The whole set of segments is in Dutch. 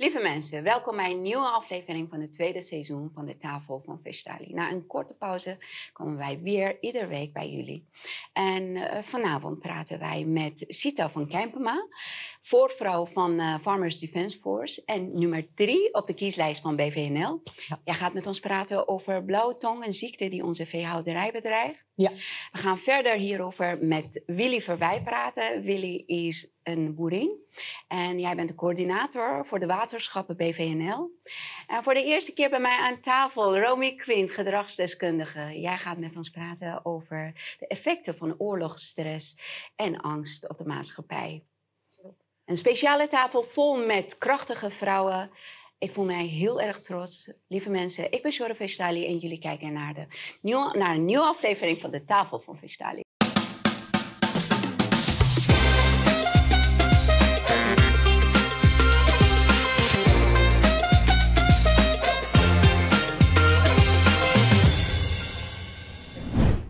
Lieve mensen, welkom bij een nieuwe aflevering van het tweede seizoen van de Tafel van Vestali. Na een korte pauze komen wij weer iedere week bij jullie. En uh, vanavond praten wij met Sita van Kempema, voorvrouw van uh, Farmers Defence Force en nummer drie op de kieslijst van BVNL. Ja. Jij gaat met ons praten over blauwtong, een ziekte die onze veehouderij bedreigt. Ja. We gaan verder hierover met Willy Verwij praten. Willy is een boerin. En jij bent de coördinator voor de waterschappen BVNL. En voor de eerste keer bij mij aan tafel, Romy Quint, gedragsdeskundige. Jij gaat met ons praten over de effecten van oorlogsstress en angst op de maatschappij. Een speciale tafel vol met krachtige vrouwen. Ik voel mij heel erg trots. Lieve mensen, ik ben Shore Vestali en jullie kijken naar, de nieuwe, naar een nieuwe aflevering van de Tafel van Vestali.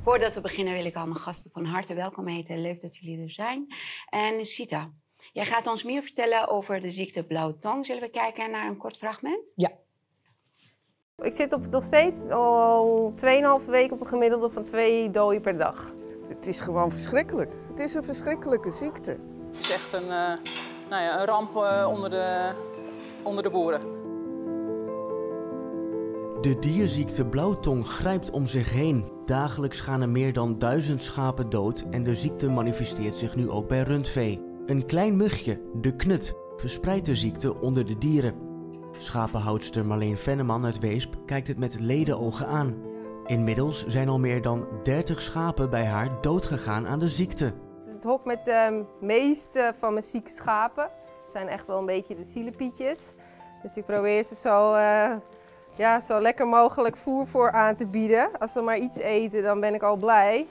Voordat we beginnen wil ik al mijn gasten van harte welkom heten. Leuk dat jullie er zijn. En Sita, jij gaat ons meer vertellen over de ziekte blauwtong. Zullen we kijken naar een kort fragment? Ja. Ik zit op, nog steeds al 2,5 weken op een gemiddelde van twee doden per dag. Het is gewoon verschrikkelijk. Het is een verschrikkelijke ziekte. Het is echt een, uh, nou ja, een ramp uh, onder, de, onder de boeren. De dierziekte blauwtong grijpt om zich heen. Dagelijks gaan er meer dan duizend schapen dood en de ziekte manifesteert zich nu ook bij rundvee. Een klein mugje, de knut, verspreidt de ziekte onder de dieren. Schapenhoudster Marleen Venneman uit Weesp kijkt het met ledenogen aan. Inmiddels zijn al meer dan 30 schapen bij haar doodgegaan aan de ziekte. Het is het hok met de meeste van mijn zieke schapen. Het zijn echt wel een beetje de zielepietjes. Dus ik probeer ze zo... Uh ja, zo lekker mogelijk voer voor aan te bieden. Als ze maar iets eten, dan ben ik al blij.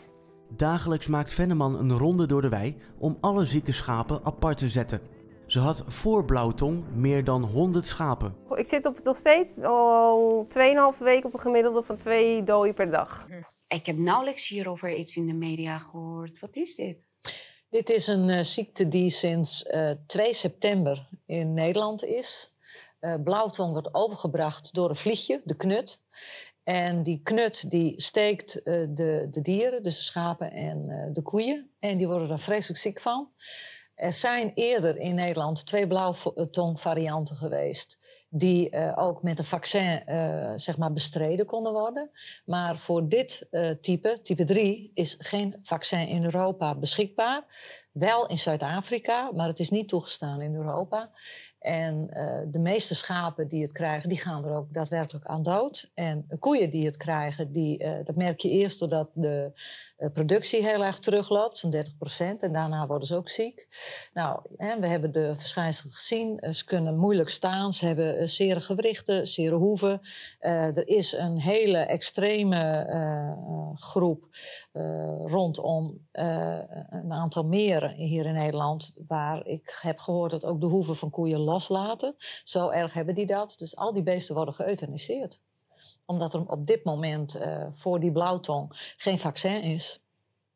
Dagelijks maakt Venneman een ronde door de wei om alle zieke schapen apart te zetten. Ze had voor Blauwtong meer dan 100 schapen. Ik zit op nog steeds al 2,5 weken op een gemiddelde van twee doden per dag. Ik heb nauwelijks hierover iets in de media gehoord. Wat is dit? Dit is een uh, ziekte die sinds uh, 2 september in Nederland is. Uh, blauwtong wordt overgebracht door een vliegje, de knut. En die knut die steekt uh, de, de dieren, dus de schapen en uh, de koeien. En die worden er vreselijk ziek van. Er zijn eerder in Nederland twee blauwtongvarianten geweest. Die ook met een vaccin zeg maar bestreden konden worden. Maar voor dit type, type 3, is geen vaccin in Europa beschikbaar. Wel in Zuid-Afrika, maar het is niet toegestaan in Europa. En uh, de meeste schapen die het krijgen, die gaan er ook daadwerkelijk aan dood. En koeien die het krijgen, die, uh, dat merk je eerst doordat de productie heel erg terugloopt, zo'n 30 procent. En daarna worden ze ook ziek. Nou, we hebben de verschijnselen gezien. Ze kunnen moeilijk staan, ze hebben zere gewrichten, zere hoeven. er is een hele extreme groep rondom een aantal meren hier in Nederland, waar ik heb gehoord dat ook de hoeven van koeien loslaten. Zo erg hebben die dat. Dus al die beesten worden geëuthaniseerd. Omdat er op dit moment uh, voor die blauwtong geen vaccin is.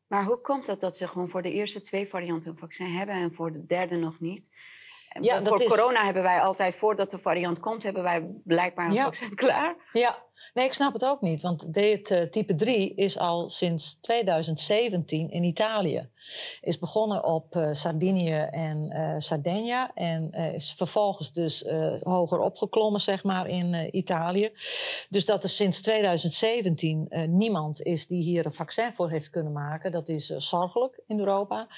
Maar hoe komt dat dat we gewoon voor de eerste twee varianten een vaccin hebben en voor de derde nog niet? Ja, voor is... corona hebben wij altijd, voordat de variant komt, hebben wij blijkbaar een ja. vaccin klaar. Ja, nee, ik snap het ook niet. Want dit uh, type 3 is al sinds 2017 in Italië. Is begonnen op uh, Sardinië en uh, Sardegna. En is vervolgens dus hoger opgeklommen, zeg maar, in Italië. Dus dat er sinds 2017 niemand is die hier een vaccin voor heeft kunnen maken. Dat is zorgelijk in Europa.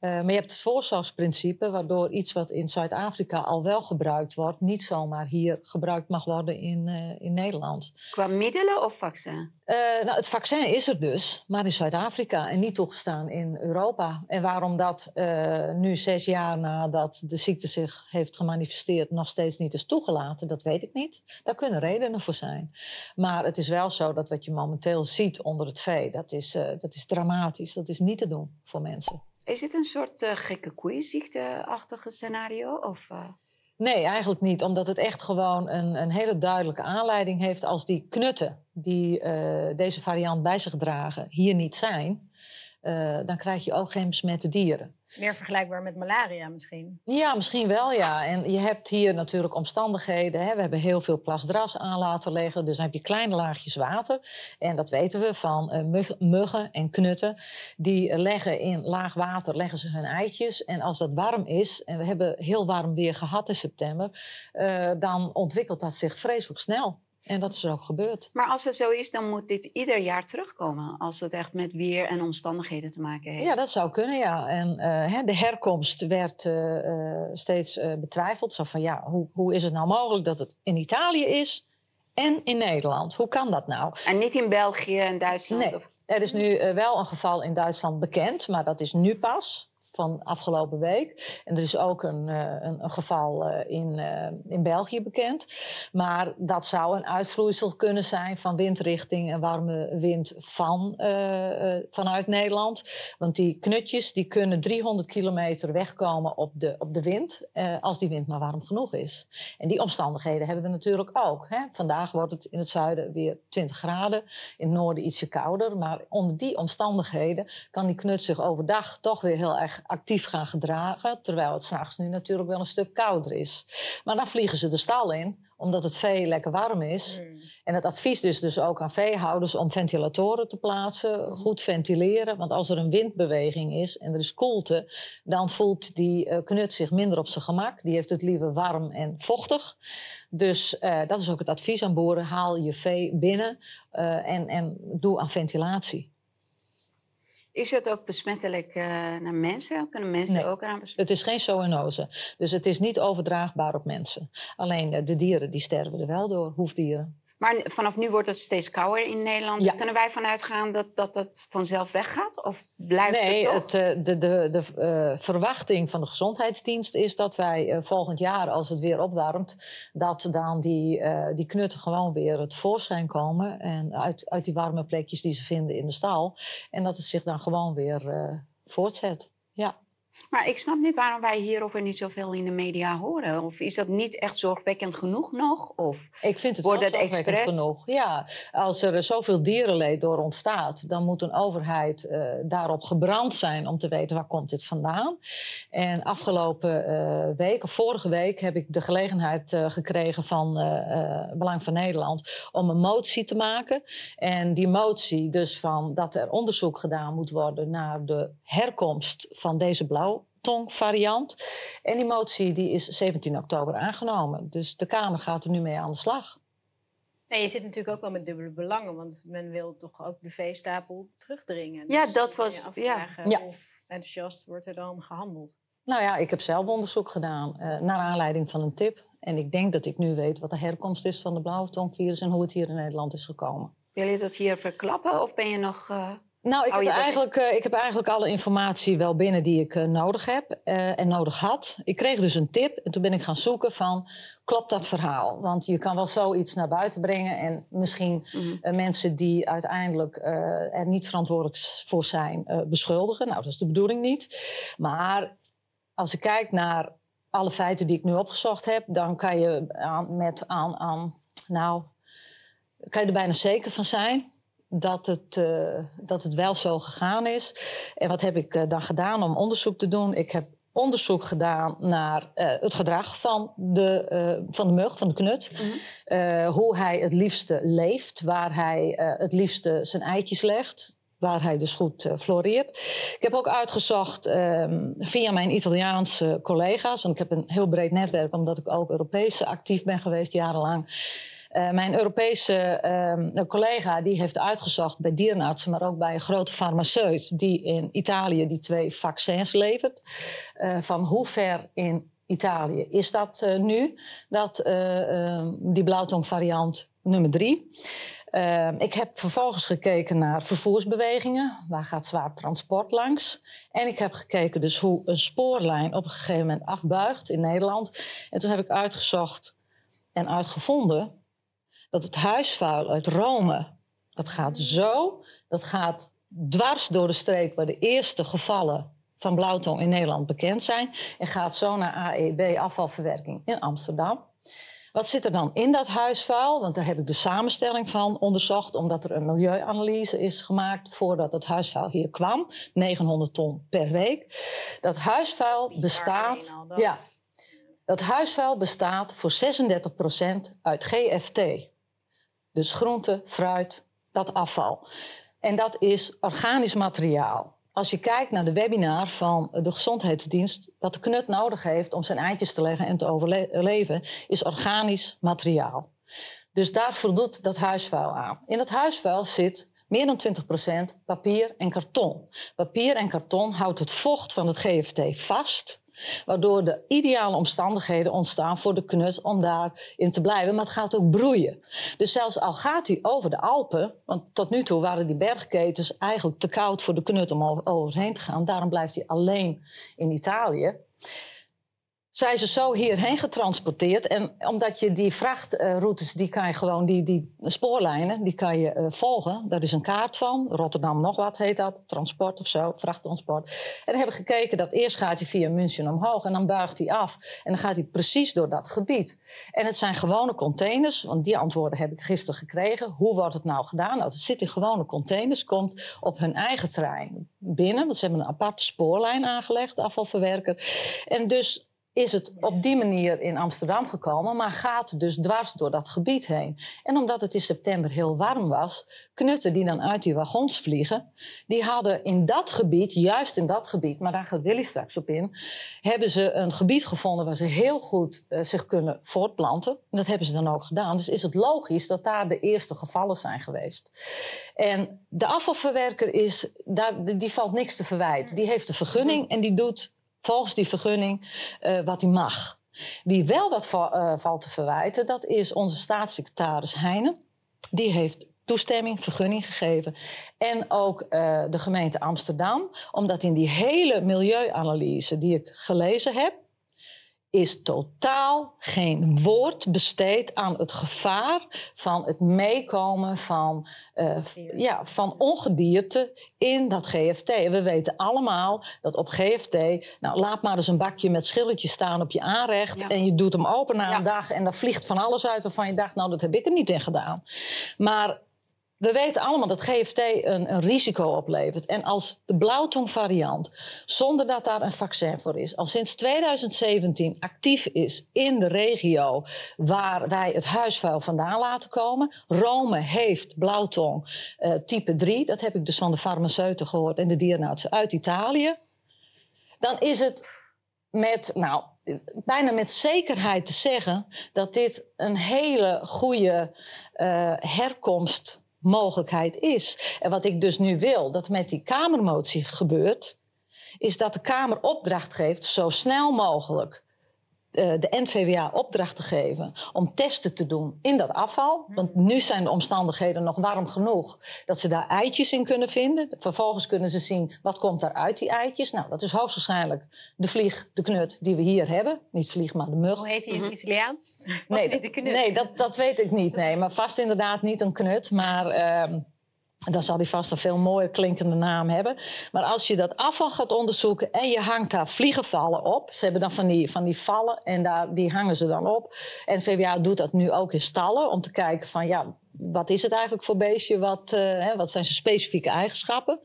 Maar je hebt het voorzorgsprincipe, waardoor iets wat in Zuid-Afrika al wel gebruikt wordt, niet zomaar hier gebruikt mag worden in, in Nederland. Qua middelen of vaccin? Uh, nou, het vaccin is er dus, maar in Zuid-Afrika en niet toegestaan in Europa. En waarom dat nu zes jaar nadat de ziekte zich heeft gemanifesteerd nog steeds niet is toegelaten, dat weet ik niet. Daar kunnen redenen voor zijn. Maar het is wel zo dat wat je momenteel ziet onder het vee, dat is, dat is dramatisch. Dat is niet te doen voor mensen. Is dit een soort gekke koeienziekte-achtige scenario? Of, Nee, eigenlijk niet. Omdat het echt gewoon een, een hele duidelijke aanleiding heeft als die knutten die uh, deze variant bij zich dragen hier niet zijn. Eh, dan krijg je ook geen besmette dieren. Meer vergelijkbaar met malaria misschien. Ja, misschien wel, ja. En je hebt hier natuurlijk omstandigheden. Hè. We hebben heel veel plasdras aan laten leggen. Dus dan heb je kleine laagjes water. En dat weten we van eh, mug- muggen en knutten. Die eh, leggen in laag water leggen ze hun eitjes. En als dat warm is, en we hebben heel warm weer gehad in september... dan ontwikkelt dat zich vreselijk snel. En dat is er ook gebeurd. Maar als het zo is, dan moet dit ieder jaar terugkomen. Als het echt met weer en omstandigheden te maken heeft. Ja, dat zou kunnen, ja. En eh, hè, de herkomst werd eh, eh, steeds betwijfeld. Zo van, ja, hoe, hoe is het nou mogelijk dat het in Italië is en in Nederland? Hoe kan dat nou? En niet in België en Duitsland? Nee, Of... er is nu wel een geval in Duitsland bekend, maar dat is nu pas van afgelopen week. En er is ook een, eh, een, een geval eh, in, eh, in België bekend. Maar dat zou een uitvloeisel kunnen zijn van windrichting en warme wind van, vanuit Nederland. Want die knutjes die kunnen 300 kilometer wegkomen op de, op de wind, als die wind maar warm genoeg is. En die omstandigheden hebben we natuurlijk ook. Hè. Vandaag wordt het in het zuiden weer 20 graden, in het noorden ietsje kouder. Maar onder die omstandigheden kan die knut zich overdag toch weer heel erg actief gaan gedragen. Terwijl het s'nachts nu natuurlijk wel een stuk kouder is. Maar dan vliegen ze de stal in, omdat het vee lekker warm is. En het advies dus, dus ook aan veehouders om ventilatoren te plaatsen. Goed ventileren, want als er een windbeweging is en er is koelte... dan voelt die eh, knut zich minder op zijn gemak. Die heeft het liever warm en vochtig. Dus eh, dat is ook het advies aan boeren. Haal je vee binnen eh, en, en doe aan ventilatie. Is het ook besmettelijk eh, naar mensen? Kunnen mensen Nee. ook eraan besmetten? Het is geen zoonose. Dus het is niet overdraagbaar op mensen. Alleen eh, de dieren die sterven er wel door, hoefdieren. Maar vanaf nu wordt het steeds kouder in Nederland. Ja. Kunnen wij vanuit gaan dat, dat dat vanzelf weggaat? Of blijft Nee, het het, eh, de, de, de eh, verwachting van de gezondheidsdienst is dat wij eh, volgend jaar, als het weer opwarmt, dat dan die, die knutten gewoon weer het voorschijn komen. En uit, uit die warme plekjes die ze vinden in de stal. En dat het zich dan gewoon weer voortzet. Ja. Maar ik snap niet waarom wij hierover niet zoveel in de media horen. Of is dat niet echt zorgwekkend genoeg nog? Of Ik vind het Wordt wel zorgwekkend expres? genoeg. Ja, als er zoveel dierenleed door ontstaat, dan moet een overheid eh, daarop gebrand zijn om te weten waar komt dit vandaan. En afgelopen eh, week, of vorige week, heb ik de gelegenheid eh, gekregen van Belang van Nederland om een motie te maken. En die motie dus van dat er onderzoek gedaan moet worden naar de herkomst van deze blauwtongvariant. En die motie die is 17 oktober aangenomen. Dus de Kamer gaat er nu mee aan de slag. Nee, je zit natuurlijk ook wel met dubbele belangen, want men wil toch ook de veestapel terugdringen. Ja, Dus dat was- afvragen ja. Hoe enthousiast wordt er dan gehandeld? Nou ja, ik heb zelf onderzoek gedaan eh, naar aanleiding van een tip. En ik denk dat ik nu weet wat de herkomst is van de blauwtongvirus en hoe het hier in Nederland is gekomen. wil je dat hier verklappen? Of ben je nog... eh, Nou, ik, heb eigenlijk, eh, ik heb eigenlijk alle informatie wel binnen die ik eh, nodig heb eh, en nodig had. Ik kreeg dus een tip en toen ben ik gaan zoeken van, klopt dat verhaal? Want je kan wel zoiets naar buiten brengen en misschien mhm. mensen die uiteindelijk er niet verantwoordelijk voor zijn beschuldigen. Nou, dat is de bedoeling niet. Maar als ik kijk naar alle feiten die ik nu opgezocht heb, dan kan je aan, met aan, aan nou, kan je er bijna zeker van zijn dat het, eh, dat het wel zo gegaan is. En wat heb ik eh, dan gedaan om onderzoek te doen? Ik heb onderzoek gedaan naar eh, het gedrag van de, van de mug, van de knut. Eh, hoe hij het liefste leeft, waar hij het liefste zijn eitjes legt. Waar hij dus goed floreert. Ik heb ook uitgezocht ehm, via mijn Italiaanse collega's. En ik heb een heel breed netwerk, omdat ik ook Europees actief ben geweest jarenlang. Eh, mijn Europese ehm, collega die heeft uitgezocht bij dierenartsen, maar ook bij een grote farmaceut die in Italië die twee vaccins levert. eh, van hoe ver in Italië is dat eh, nu, dat, eh, ehm, die blauwtongvariant nummer drie. Ehm, ik heb vervolgens gekeken naar vervoersbewegingen. Waar gaat zwaar transport langs? En ik heb gekeken dus hoe een spoorlijn op een gegeven moment afbuigt in Nederland. En toen heb ik uitgezocht en uitgevonden dat het huisvuil uit Rome, dat gaat zo, dat gaat dwars door de streek waar de eerste gevallen van blauwtong in Nederland bekend zijn. En gaat zo naar AEB afvalverwerking in Amsterdam. Wat zit er dan in dat huisvuil? Want daar heb ik de samenstelling van onderzocht, omdat er een milieuanalyse is gemaakt voordat het huisvuil hier kwam. 900 ton per week. Dat huisvuil bestaat. dat. Ja, dat huisvuil bestaat voor 36% uit GFT. Dus groente, fruit, dat afval. En dat is organisch materiaal. Als je kijkt naar de webinar van de Gezondheidsdienst, wat de knut nodig heeft om zijn eitjes te leggen en te overleven, is organisch materiaal. Dus daar voldoet dat huisvuil aan. In dat huisvuil zit meer dan 20% papier en karton. Papier en karton houdt het vocht van het GFT vast. Waardoor de ideale omstandigheden ontstaan voor de knut om daarin te blijven. Maar het gaat ook broeien. Dus zelfs al gaat hij over de Alpen. Want tot nu toe waren die bergketens eigenlijk te koud voor de knut om over- overheen te gaan. Daarom blijft hij alleen in Italië zijn ze zo hierheen getransporteerd. En omdat je die vrachtroutes, die kan je gewoon, die, die spoorlijnen, die kan je eh, volgen. Daar is een kaart van. Rotterdam nog wat heet dat. Transport of zo, vrachttransport. En dan hebben gekeken dat eerst gaat hij via München omhoog en dan buigt hij af. En dan gaat hij precies door dat gebied. En het zijn gewone containers, want die antwoorden heb ik gisteren gekregen. Hoe wordt het nou gedaan? Nou, het zit in gewone containers, komt op hun eigen terrein binnen. Want ze hebben een aparte spoorlijn aangelegd, afvalverwerker. En dus is het op die manier in Amsterdam gekomen, maar gaat dus dwars door dat gebied heen. En omdat het in september heel warm was, knutten die dan uit die wagons vliegen, die hadden in dat gebied, juist in dat gebied, maar daar gaat Willy straks op in, hebben ze een gebied gevonden waar ze heel goed eh, zich kunnen voortplanten. En dat hebben ze dan ook gedaan. Dus is het logisch dat daar de eerste gevallen zijn geweest. En de afvalverwerker is, daar, die valt niks te verwijten. Die heeft een vergunning en die doet volgens die vergunning eh, wat hij mag. Wie wel wat eh, valt te verwijten, dat is onze staatssecretaris Heijnen. Die heeft toestemming, vergunning gegeven. En ook eh, de gemeente Amsterdam. Omdat in die hele milieuanalyse die ik gelezen heb... is totaal geen woord besteed aan het gevaar van het meekomen van, eh, ja, van ongedierte in dat GFT. En we weten allemaal dat op GFT, nou laat maar eens een bakje met schilletjes staan op je aanrecht Ja. en je doet hem open na Ja. een dag en dan vliegt van alles uit waarvan je dacht, nou dat heb ik er niet in gedaan. Maar we weten allemaal dat GFT een, risico oplevert. En als de blauwtongvariant, zonder dat daar een vaccin voor is, al sinds 2017 actief is in de regio waar wij het huisvuil vandaan laten komen. Rome heeft blauwtong eh, type 3, dat heb ik dus van de farmaceuten gehoord en de dierenartsen uit Italië. Dan is het met, nou, bijna met zekerheid te zeggen dat dit een hele goede eh, herkomstmogelijkheid is. En wat ik dus nu wil dat met die Kamermotie gebeurt, is dat de Kamer opdracht geeft zo snel mogelijk de NVWA opdracht te geven om testen te doen in dat afval. Want nu zijn de omstandigheden nog warm genoeg dat ze daar eitjes in kunnen vinden. Vervolgens kunnen ze zien wat komt daar uit die eitjes. Nou, dat is hoogstwaarschijnlijk de vlieg, de knut die we hier hebben. Niet vlieg, maar de mug. Hoe heet hij in het Italiaans? Was Nee, niet de knut? nee dat, dat weet ik niet. Nee, maar vast inderdaad niet een knut. Maar ehm, dan zal hij vast een veel mooier klinkende naam hebben. Maar als je dat afval gaat onderzoeken en je hangt daar vliegenvallen op. Ze hebben dan van die, van die vallen en daar, die hangen ze dan op. En VWA doet dat nu ook in stallen om te kijken van ja. Wat is het eigenlijk voor beestje? Wat, hè, wat zijn zijn specifieke eigenschappen?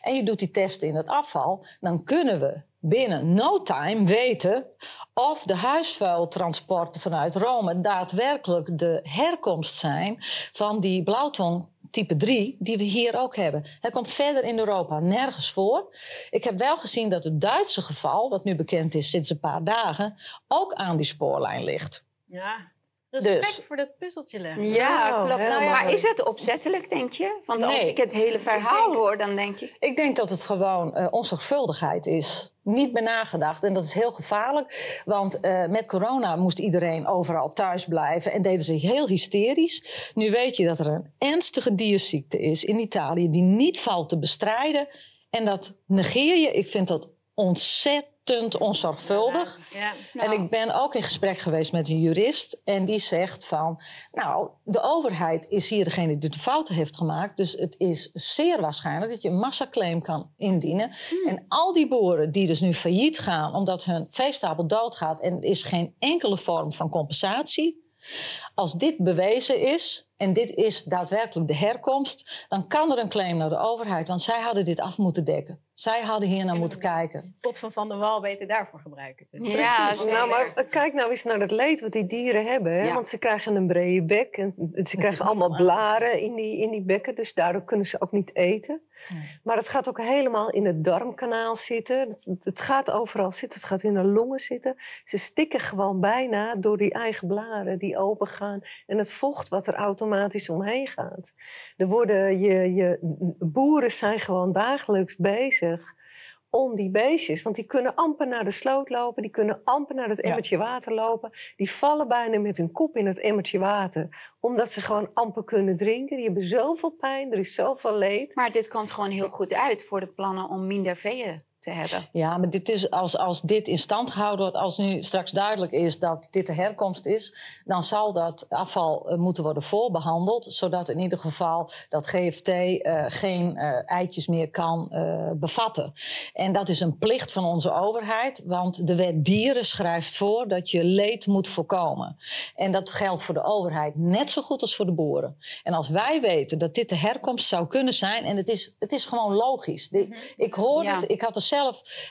En je doet die testen in het afval. Dan kunnen we binnen no time weten of de huisvuiltransporten vanuit Rome daadwerkelijk de herkomst zijn van die blauwtong type 3 die we hier ook hebben. Hij komt verder in Europa nergens voor. Ik heb wel gezien dat het Duitse geval, wat nu bekend is sinds een paar dagen, ook aan die spoorlijn ligt. Ja. Respect Dus- voor dat puzzeltje leggen. Ja, Nou, klopt. helemaal. maar is het opzettelijk, denk je? Want als ik het hele verhaal denk- hoor, dan denk ik... Ik denk dat het gewoon eh, onzorgvuldigheid is. Niet bij nagedacht. En dat is heel gevaarlijk. Want eh, met corona moest iedereen overal thuis blijven. En deden ze heel hysterisch. Nu weet je dat er een ernstige dierziekte is in Italië. die niet valt te bestrijden. En dat negeer je. Ik vind dat ontzettend onzorgvuldig. Ja. En ik ben ook in gesprek geweest met een jurist. En die zegt van, nou, de overheid is hier degene die de fouten heeft gemaakt. Dus het is zeer waarschijnlijk dat je een massaclaim kan indienen. En al die boeren die dus nu failliet gaan omdat hun veestapel doodgaat... en er is geen enkele vorm van compensatie... Als dit bewezen is, en dit is daadwerkelijk de herkomst, dan kan er een claim naar de overheid. Want zij hadden dit af moeten dekken. Zij hadden hier naar moeten kijken. Pot van Van der Wal beter daarvoor gebruiken. Dus Ja, precies. Nou, maar kijk nou eens naar het leed wat die dieren hebben. Hè? Ja. Want ze krijgen een brede bek en ze krijgen allemaal blaren in die, in die bekken. Dus daardoor kunnen ze ook niet eten. Maar het gaat ook helemaal in het darmkanaal zitten. Het, het gaat overal zitten. Het gaat in de longen zitten. Ze stikken gewoon bijna door die eigen blaren die open gaan. En het vocht wat er automatisch omheen gaat. Er worden je, je, boeren zijn gewoon dagelijks bezig om die beestjes. Want die kunnen amper naar de sloot lopen. Die kunnen amper naar het emmertje water lopen. Die vallen bijna met hun kop in het emmertje water. Omdat ze gewoon amper kunnen drinken. Die hebben zoveel pijn. Er is zoveel leed. Maar dit komt gewoon heel goed uit voor de plannen om minder veeën te hebben. Ja, maar dit is, als, als dit in stand gehouden wordt, als nu straks duidelijk is dat dit de herkomst is, dan zal dat afval eh, moeten worden voorbehandeld, zodat in ieder geval dat GFT eh, geen eh, eitjes meer kan bevatten. En dat is een plicht van onze overheid, want de wet dieren schrijft voor dat je leed moet voorkomen. En dat geldt voor de overheid net zo goed als voor de boeren. En als wij weten dat dit de herkomst zou kunnen zijn, en het is, het is gewoon logisch. Die- Ik hoor Ja. het, ik had er zelf,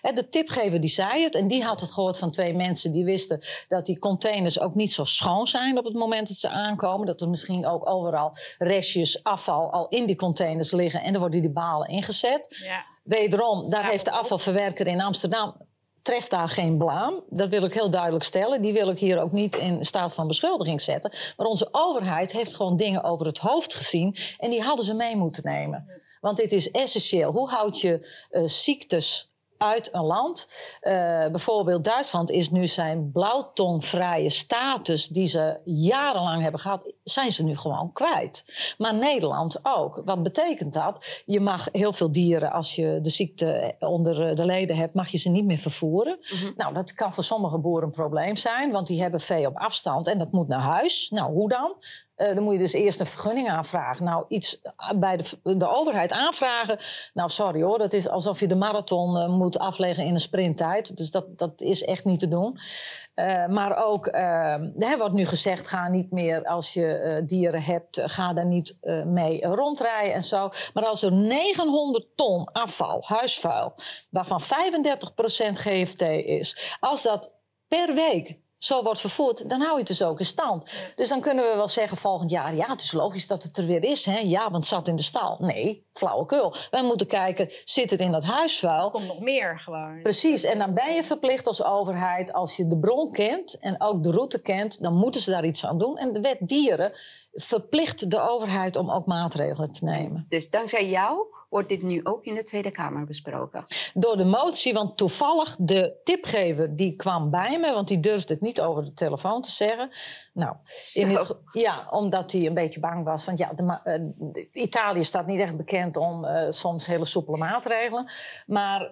hè, de tipgever die zei het, en die had het gehoord van twee mensen die wisten dat die containers ook niet zo schoon zijn op het moment dat ze aankomen. Dat er misschien ook overal restjes afval al in die containers liggen en er worden die balen ingezet. Ja. Wederom, daar heeft de afvalverwerker in Amsterdam treft daar geen blaam. Dat wil ik heel duidelijk stellen. Die wil ik hier ook niet in staat van beschuldiging zetten. Maar onze overheid heeft gewoon dingen over het hoofd gezien. En die hadden ze mee moeten nemen. Want dit is essentieel. Hoe houd je eh, ziektes uit een land? Eh, bijvoorbeeld Duitsland is nu zijn blauwtongvrije status... die ze jarenlang hebben gehad, zijn ze nu gewoon kwijt. Maar Nederland ook. Wat betekent dat? Je mag heel veel dieren, als je de ziekte onder de leden hebt... mag je ze niet meer vervoeren. Nou, dat kan voor sommige boeren een probleem zijn... want die hebben vee op afstand en dat moet naar huis. Nou, hoe dan? Eh, dan moet je dus eerst een vergunning aanvragen. Nou, iets bij de, de overheid aanvragen. Nou, sorry hoor, dat is alsof je de marathon eh, moet afleggen in een sprinttijd. Dus dat, dat is echt niet te doen. Eh, maar ook, eh, er wordt nu gezegd, ga niet meer als je eh, dieren hebt, eh, ga daar niet eh, mee rondrijden en zo. Maar als er 900 ton afval, huisvuil, waarvan 35% GFT is, als dat per week zo wordt vervoerd, dan hou je het dus ook in stand. Dus dan kunnen we wel zeggen volgend jaar... ja, het is logisch dat het er weer is. Hè? Ja, want het zat in de stal. Nee, flauwekul. Wij moeten kijken, zit het in dat huisvuil? Er komt nog meer gewoon. Precies, en dan ben je verplicht als overheid... als je de bron kent en ook de route kent... dan moeten ze daar iets aan doen. En de wet dieren verplicht de overheid om ook maatregelen te nemen. Dus dankzij jou wordt dit nu ook in de Tweede Kamer besproken. door de motie. Want toevallig de tipgever die kwam bij me, want die durfde het niet over de telefoon te zeggen. Nou, in het ja, omdat hij een beetje bang was. Want ja, de, eh, de- Italië staat niet echt bekend om eh, soms hele soepele maatregelen. Maar,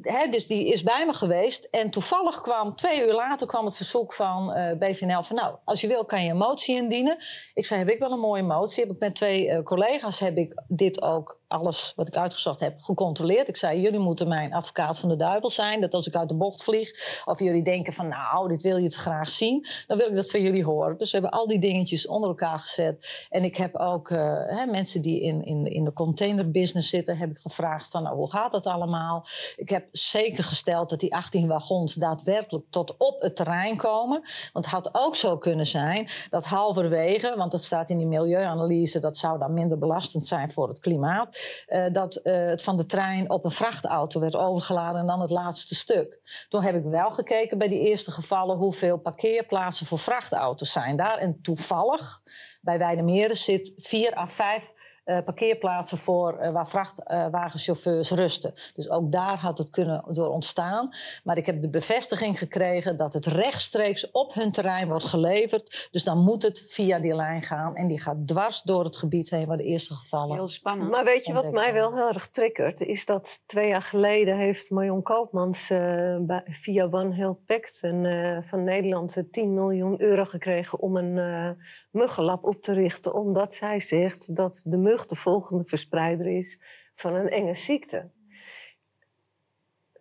hè, dus die is bij me geweest. En toevallig kwam, twee uur later kwam het verzoek van BVNL van... nou, als je wil kan je een motie indienen. Ik zei, heb ik wel een mooie motie. Heb ik met twee collega's heb ik dit ook alles wat ik uitgezocht heb gecontroleerd. Ik zei, jullie moeten mijn advocaat van de duivel zijn. Dat als ik uit de bocht vlieg, of jullie denken van... nou, dit wil je te graag zien, dan wil ik dat van jullie horen. Dus we hebben al die dingetjes onder elkaar gezet. En ik heb ook eh, hè, mensen die in, in, in de containerbusiness zitten... heb ik gevraagd van, nou, hoe gaat dat allemaal? Ik heb zeker gesteld dat die 18 wagons daadwerkelijk tot op het terrein komen. Want het had ook zo kunnen zijn dat halverwege... want dat staat in die milieuanalyse... dat zou dan minder belastend zijn voor het klimaat... eh, dat eh, het van de trein op een vrachtauto werd overgeladen... en dan het laatste stuk. Toen heb ik wel gekeken bij die eerste gevallen... hoeveel parkeerplaatsen voor vrachtauto's zijn daar. En toevallig, bij Weidemeren zit vier à vijf eh, parkeerplaatsen voor eh, waar vrachtwagenchauffeurs rusten. Dus ook daar had het kunnen door ontstaan. Maar ik heb de bevestiging gekregen dat het rechtstreeks op hun terrein wordt geleverd. Dus dan moet het via die lijn gaan. En die gaat dwars door het gebied heen waar de eerste gevallen. Heel spannend. Maar weet je wat mij wel heel erg triggert? Is dat twee jaar geleden heeft Marion Koopmans eh, via One Health Pact een, eh, van Nederland eh, 10 miljoen euro gekregen om een eh muggenlab op te richten. Omdat zij zegt dat de mug de volgende verspreider is van een enge ziekte.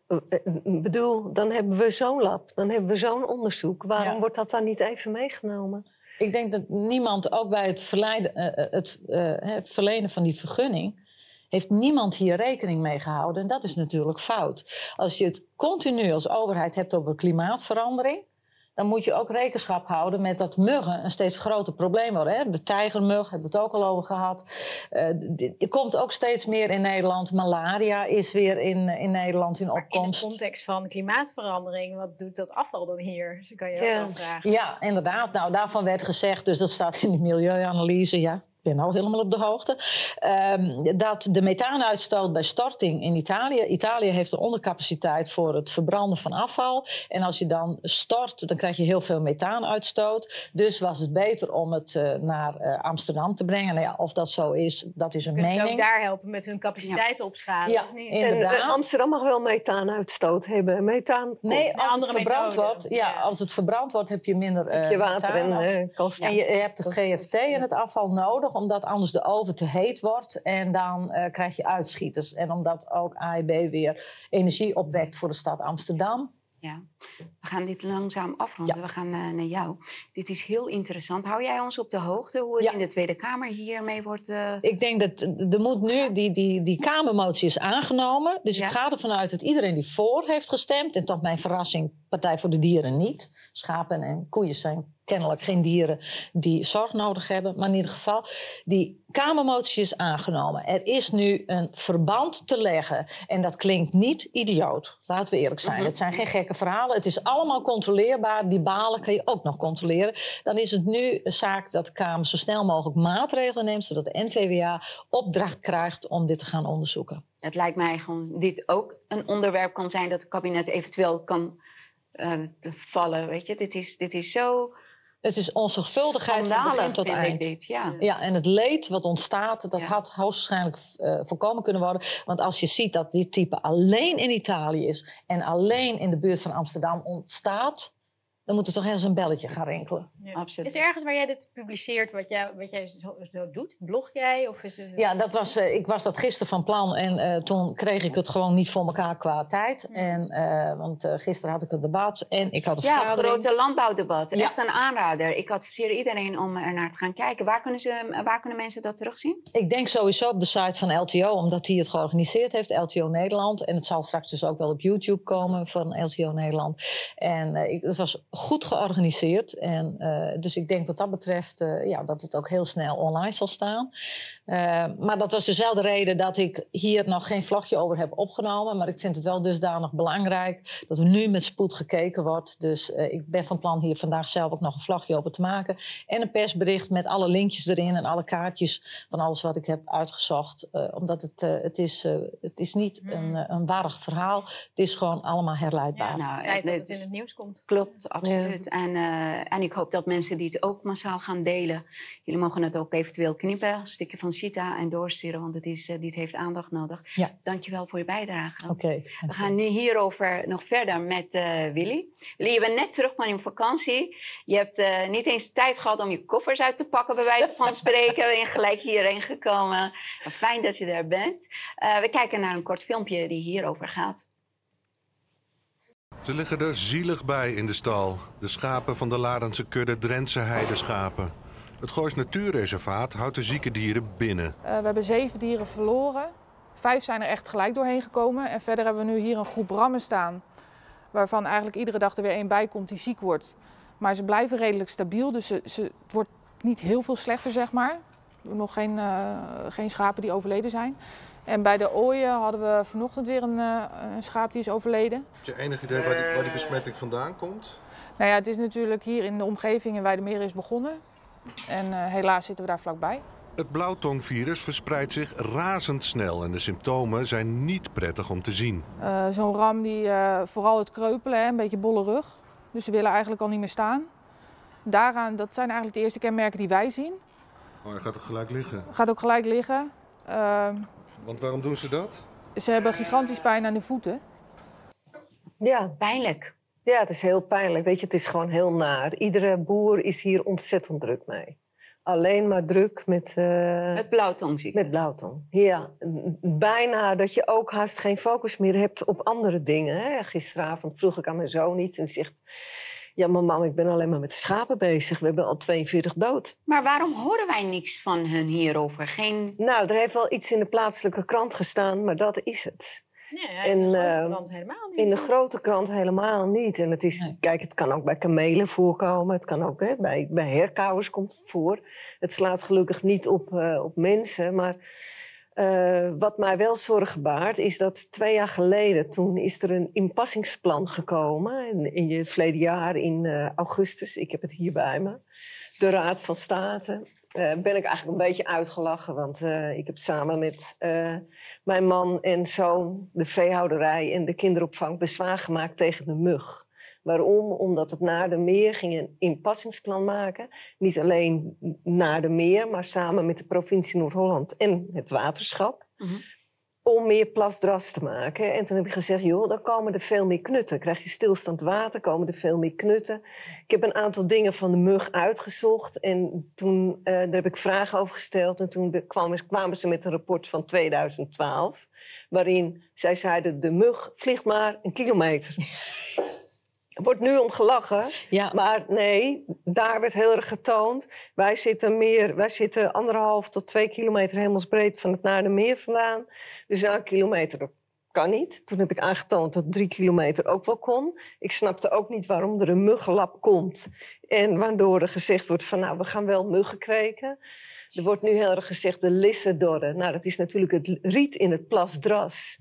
Eh, eh, Ik bedoel, dan hebben we zo'n lab, dan hebben we zo'n onderzoek. Waarom Ja. wordt dat dan niet even meegenomen? Ik denk dat niemand, ook bij het, verleiden, eh, eh, het, eh, het verlenen van die vergunning, heeft niemand hier rekening mee gehouden. En dat is natuurlijk fout. Als je het continu als overheid hebt over klimaatverandering, dan moet je ook rekenschap houden met dat muggen een steeds groter probleem worden. Hè? De tijgermug hebben we het ook al over gehad. Eh, d- er komt ook steeds meer in Nederland. Malaria is weer in, in Nederland in In de opkomst. context van klimaatverandering, wat doet dat afval dan hier? Dus kan je ook wel vragen. Ja, inderdaad. Nou, daarvan werd gezegd, dus dat staat in de milieuanalyse, ja. Ik ben nou helemaal op de hoogte. ehm, dat de methaanuitstoot bij storting in Italië. Italië heeft een ondercapaciteit voor het verbranden van afval. En als je dan stort, dan krijg je heel veel methaanuitstoot. Dus was het beter om het eh, naar eh, Amsterdam te brengen. Nou ja, of dat zo is, dat is een Kunnen ze ook mening. daar helpen met hun capaciteiten opschalen? Ja, En Inderdaad. eh, Amsterdam mag wel methaanuitstoot hebben. Methaan Nee, als het andere verbrand wordt, ja, Ja. als het verbrand wordt, heb je minder heb je eh, water en eh, koolstof. En je, je hebt het GFT en het afval nodig, omdat anders de oven te heet wordt. En dan eh, krijg je uitschieters. En omdat ook AIB weer energie opwekt voor de stad Amsterdam. Ja, we gaan dit langzaam afronden. We gaan eh, naar jou. Dit is heel interessant. Hou jij ons op de hoogte hoe het Ja. in de Tweede Kamer hiermee wordt... eh, Ik denk dat er moet nu, die, die, die Kamermotie is aangenomen. Dus Ja. ik ga ervan uit dat iedereen die voor heeft gestemd. En tot mijn verrassing, Partij voor de Dieren niet. Schapen en koeien zijn kennelijk geen dieren die zorg nodig hebben. Maar in ieder geval, die Kamermotie is aangenomen. Er is nu een verband te leggen. En dat klinkt niet idioot. Laten we eerlijk zijn. Het zijn geen gekke verhalen. Het is allemaal controleerbaar. Die balen kan je ook nog controleren. Dan is het nu een zaak dat de Kamer zo snel mogelijk maatregelen neemt... zodat de NVWA opdracht krijgt om dit te gaan onderzoeken. Het lijkt mij gewoon dit ook een onderwerp kan zijn dat het kabinet eventueel kan eh, vallen. Weet je, dit is, dit is zo Het is onzorgvuldigheid van begin tot eind. dit. Ja. Ja, en het leed wat ontstaat, dat Ja. had hoogstwaarschijnlijk eh, voorkomen kunnen worden. Want als je ziet dat dit type alleen in Italië is en alleen in de buurt van Amsterdam ontstaat, dan moet er toch ergens een belletje gaan rinkelen. Ja. Absoluut. Is er ergens waar jij dit publiceert, wat jij, wat jij zo, zo doet? Blog jij? Of is het... Ja, dat was, eh, ik was dat gisteren van plan en eh, toen kreeg ik het gewoon niet voor elkaar qua tijd. En, eh, want eh, gisteren had ik een debat en ik had een Ja, vergadering. grote landbouwdebat. Ja. Echt een aanrader. Ik adviseer iedereen om er naar te gaan kijken. Waar kunnen, ze, waar kunnen mensen dat terugzien? Ik denk sowieso op de site van LTO, omdat hij het georganiseerd heeft, LTO Nederland. En het zal straks dus ook wel op YouTube komen van LTO Nederland. En eh, ik, het was goed georganiseerd. En, eh, dus ik denk wat dat betreft eh, ja, dat het ook heel snel online zal staan. Eh, maar dat was dus wel de reden dat ik hier nog geen vlogje over heb opgenomen. Maar ik vind het wel dusdanig belangrijk dat er nu met spoed gekeken wordt. Dus eh, ik ben van plan hier vandaag zelf ook nog een vlogje over te maken. En een persbericht met alle linkjes erin en alle kaartjes van alles wat ik heb uitgezocht. Eh, omdat het, eh, het, is, eh, het is niet een, eh, een warrig verhaal. Het is gewoon allemaal herleidbaar. Ja, Nou, tijd dat het in is- het nieuws komt. Klopt, absoluut. En, eh, en ik hoop dat mensen die het ook massaal gaan delen. Jullie mogen het ook eventueel knippen, een stukje van Sita en doorsturen, want het is, eh, dit heeft aandacht nodig. Ja. Dankjewel voor je bijdrage. Oké. We gaan nu hierover nog verder met eh, Willy. Willy, je bent net terug van je vakantie. Je hebt niet eens tijd gehad om je koffers uit te pakken, bij wijze van spreken. Ben je gelijk hierheen gekomen. Fijn dat je er bent. We kijken naar een kort filmpje die hierover gaat. Ze liggen er zielig bij in de stal. De schapen van de Larense kudde Drentse heideschapen. Het Goois Natuurreservaat houdt de zieke dieren binnen. Eh, we hebben zeven dieren verloren. Vijf zijn er echt gelijk doorheen gekomen. En verder hebben we nu hier een groep rammen staan. Waarvan eigenlijk iedere dag er weer één bij komt die ziek wordt. Maar ze blijven redelijk stabiel. Dus ze, het wordt niet heel veel slechter, zeg maar. Nog geen, eh, geen schapen die overleden zijn. En bij de ooien hadden we vanochtend weer een, eh, een schaap die is overleden. Heb je enig idee waar die, waar die besmetting vandaan komt? Nou ja, het is natuurlijk hier in de omgeving in Weidemeer is begonnen. En eh, helaas zitten we daar vlakbij. Het blauwtongvirus verspreidt zich razendsnel en de symptomen zijn niet prettig om te zien. Eh, Zo'n ram die eh, vooral het kreupelen, hè, een beetje bolle rug. Dus ze willen eigenlijk al niet meer staan. Daaraan, dat zijn eigenlijk de eerste kenmerken die wij zien. Oh, hij gaat ook gelijk liggen. Gaat ook gelijk liggen. Want waarom doen ze dat? ze hebben gigantisch pijn aan de voeten. Ja, Pijnlijk. ja, het is heel pijnlijk. Weet je, het is gewoon heel naar. Iedere boer is hier ontzettend druk mee. Alleen maar druk met, eh, Met blauwtongziekte. met blauwtong. Ja, bijna dat je ook haast geen focus meer hebt op andere dingen. Hè? Gisteravond vroeg ik aan mijn zoon iets en zegt... Ja, maar mam, ik ben alleen maar met de schapen bezig. We hebben al 42 dood. Maar waarom horen wij niks van hun hierover? Geen... Nou, er heeft wel iets in de plaatselijke krant gestaan, maar dat is het. Ja, En, in de eh, grote krant helemaal niet. In de grote krant helemaal niet. En het is, kijk, het kan ook bij kamelen voorkomen. Het kan ook hè, bij, bij herkauwers komt het voor. Het slaat gelukkig niet op, eh, op mensen. Maar eh, wat mij wel zorgen baart, is dat twee jaar geleden... toen is er een inpassingsplan gekomen. In, je verleden jaar, in eh, augustus. Ik heb het hier bij me. De Raad van State. Eh, ben ik eigenlijk een beetje uitgelachen. Want ik heb samen met mijn man en zoon... de veehouderij en de kinderopvang bezwaar gemaakt tegen de mug. Waarom? Omdat het naar de meer ging een inpassingsplan maken. Niet alleen naar de meer, maar samen met de provincie Noord-Holland en het waterschap. Om meer plasdras te maken. En toen heb ik gezegd, joh, dan komen er veel meer knutten. Krijg je stilstand water, komen er veel meer knutten. Ik heb een aantal dingen van de mug uitgezocht. En toen, eh, daar heb ik vragen over gesteld. En toen kwamen, kwamen ze met een rapport van 2012. Waarin zij zeiden, de mug vliegt maar een kilometer. Er wordt nu om gelachen. Ja. Maar nee, daar werd heel erg getoond. Wij zitten, meer, wij zitten anderhalf tot twee kilometer hemelsbreed van het naar de meer vandaan. Dus een kilometer dat kan niet. Toen heb ik aangetoond dat drie kilometer ook wel kon. Ik snapte ook niet waarom er een muggenlap komt. En waardoor er gezegd wordt van nou, we gaan wel muggen kweken. Er wordt nu heel erg gezegd de lissendorre. Nou, dat is natuurlijk het riet in het plasdras.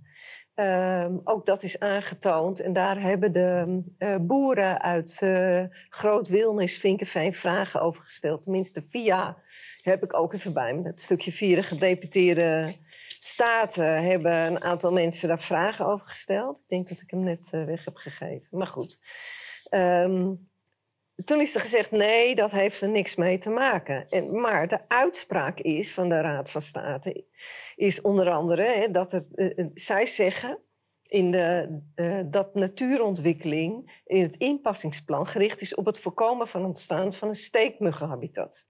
Ehm, ook dat is aangetoond. En daar hebben de eh, boeren uit eh Groot Wilnis, Vinkenveen vragen over gesteld. Tenminste, via, heb ik ook even bij me, dat stukje via de gedeputeerde staten hebben een aantal mensen daar vragen over gesteld. Ik denk dat ik hem net eh, weg heb gegeven. Maar goed. Ehm, toen is er gezegd, nee, dat heeft er niks mee te maken. En, maar de uitspraak is van de Raad van State... is onder andere hè, dat er, eh, eh, zij zeggen... In de, eh, dat natuurontwikkeling in het inpassingsplan gericht is op het voorkomen van ontstaan van een steekmuggenhabitat.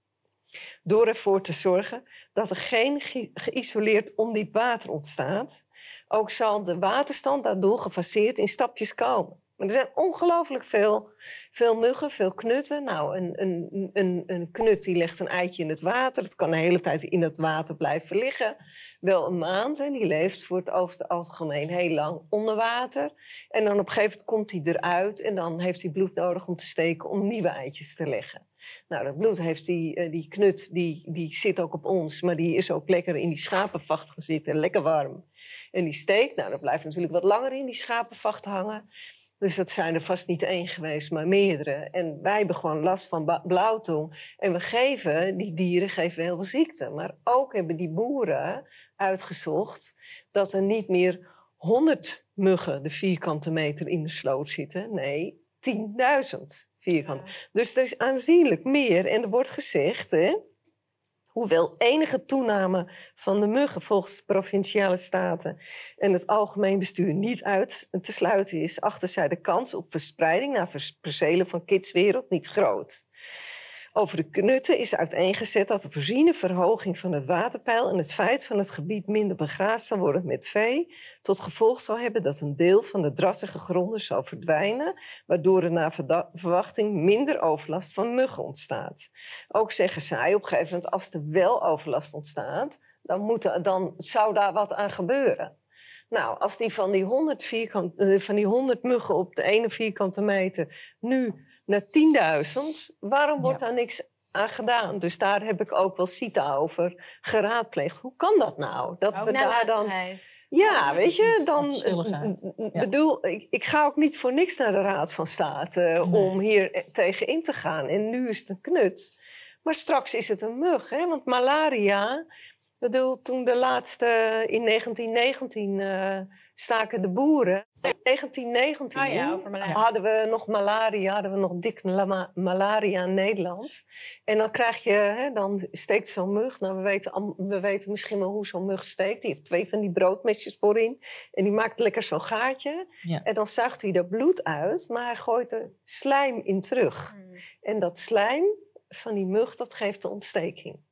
Door ervoor te zorgen dat er geen ge- geïsoleerd ondiep water ontstaat, ook zal de waterstand daardoor gefaseerd in stapjes komen. Er zijn ongelooflijk veel, veel muggen, veel knutten. Nou, een, een, een, een knut die legt een eitje in het water. Het kan de hele tijd in het water blijven liggen. Wel een maand. En die leeft voor het over het algemeen heel lang onder water. En dan op een gegeven moment komt hij eruit. En dan heeft hij bloed nodig om te steken om nieuwe eitjes te leggen. Nou, dat bloed heeft die, eh, die knut, die, die zit ook op ons. Maar die is ook lekker in die schapenvacht gaan zitten. Lekker warm. En die steek, nou, dat blijft natuurlijk wat langer in die schapenvacht hangen. Dus dat zijn er vast niet één geweest, maar meerdere. En wij hebben gewoon last van blauwtong. En we geven, die dieren geven heel veel ziekte. Maar ook hebben die boeren uitgezocht dat er niet meer 100 muggen de vierkante meter in de sloot zitten. Nee, 10.000 vierkant. Dus er is aanzienlijk meer. En er wordt gezegd, hè, Hoewel enige toename van de muggen volgens de provinciale staten en het algemeen bestuur niet uit te sluiten is, achter zij de kans op verspreiding naar percelen van kidswereld niet groot. Over de knutten is uiteengezet dat de voorziene verhoging van het waterpeil en het feit van het gebied minder begraasd zal worden met vee, tot gevolg zal hebben dat een deel van de drassige gronden zal verdwijnen, waardoor er naar verwachting minder overlast van muggen ontstaat. Ook zeggen zij op een gegeven moment, als er wel overlast ontstaat, dan, moet dan zou daar wat aan gebeuren. Nou, als die van die 100, vierkant, eh, van die 100 muggen op de ene vierkante meter nu naar 10.000, waarom wordt daar niks aan gedaan? Dus daar heb ik ook wel CITA over geraadpleegd. Hoe kan dat nou? Dat Ook we daar dan. Ja, weet je, dan. Bedoel, ik, ik ga ook niet voor niks naar de Raad van State eh, om hier eh, tegen in te gaan. En nu is het een knut. Maar straks is het een mug, hè? Want malaria. Ik bedoel, toen de laatste in 1919 eh, staken de boeren. 1919 Oh ja, over malaria. hadden we nog malaria, hadden we nog dik malaria in Nederland. En dan krijg je, hè, dan steekt zo'n mug. Nou, we weten, we weten misschien wel hoe zo'n mug steekt. Die heeft twee van die broodmesjes voorin. En die maakt lekker zo'n gaatje. Ja. En dan zuigt hij dat bloed uit, maar hij gooit er slijm in terug. En dat slijm van die mug, dat geeft de ontsteking.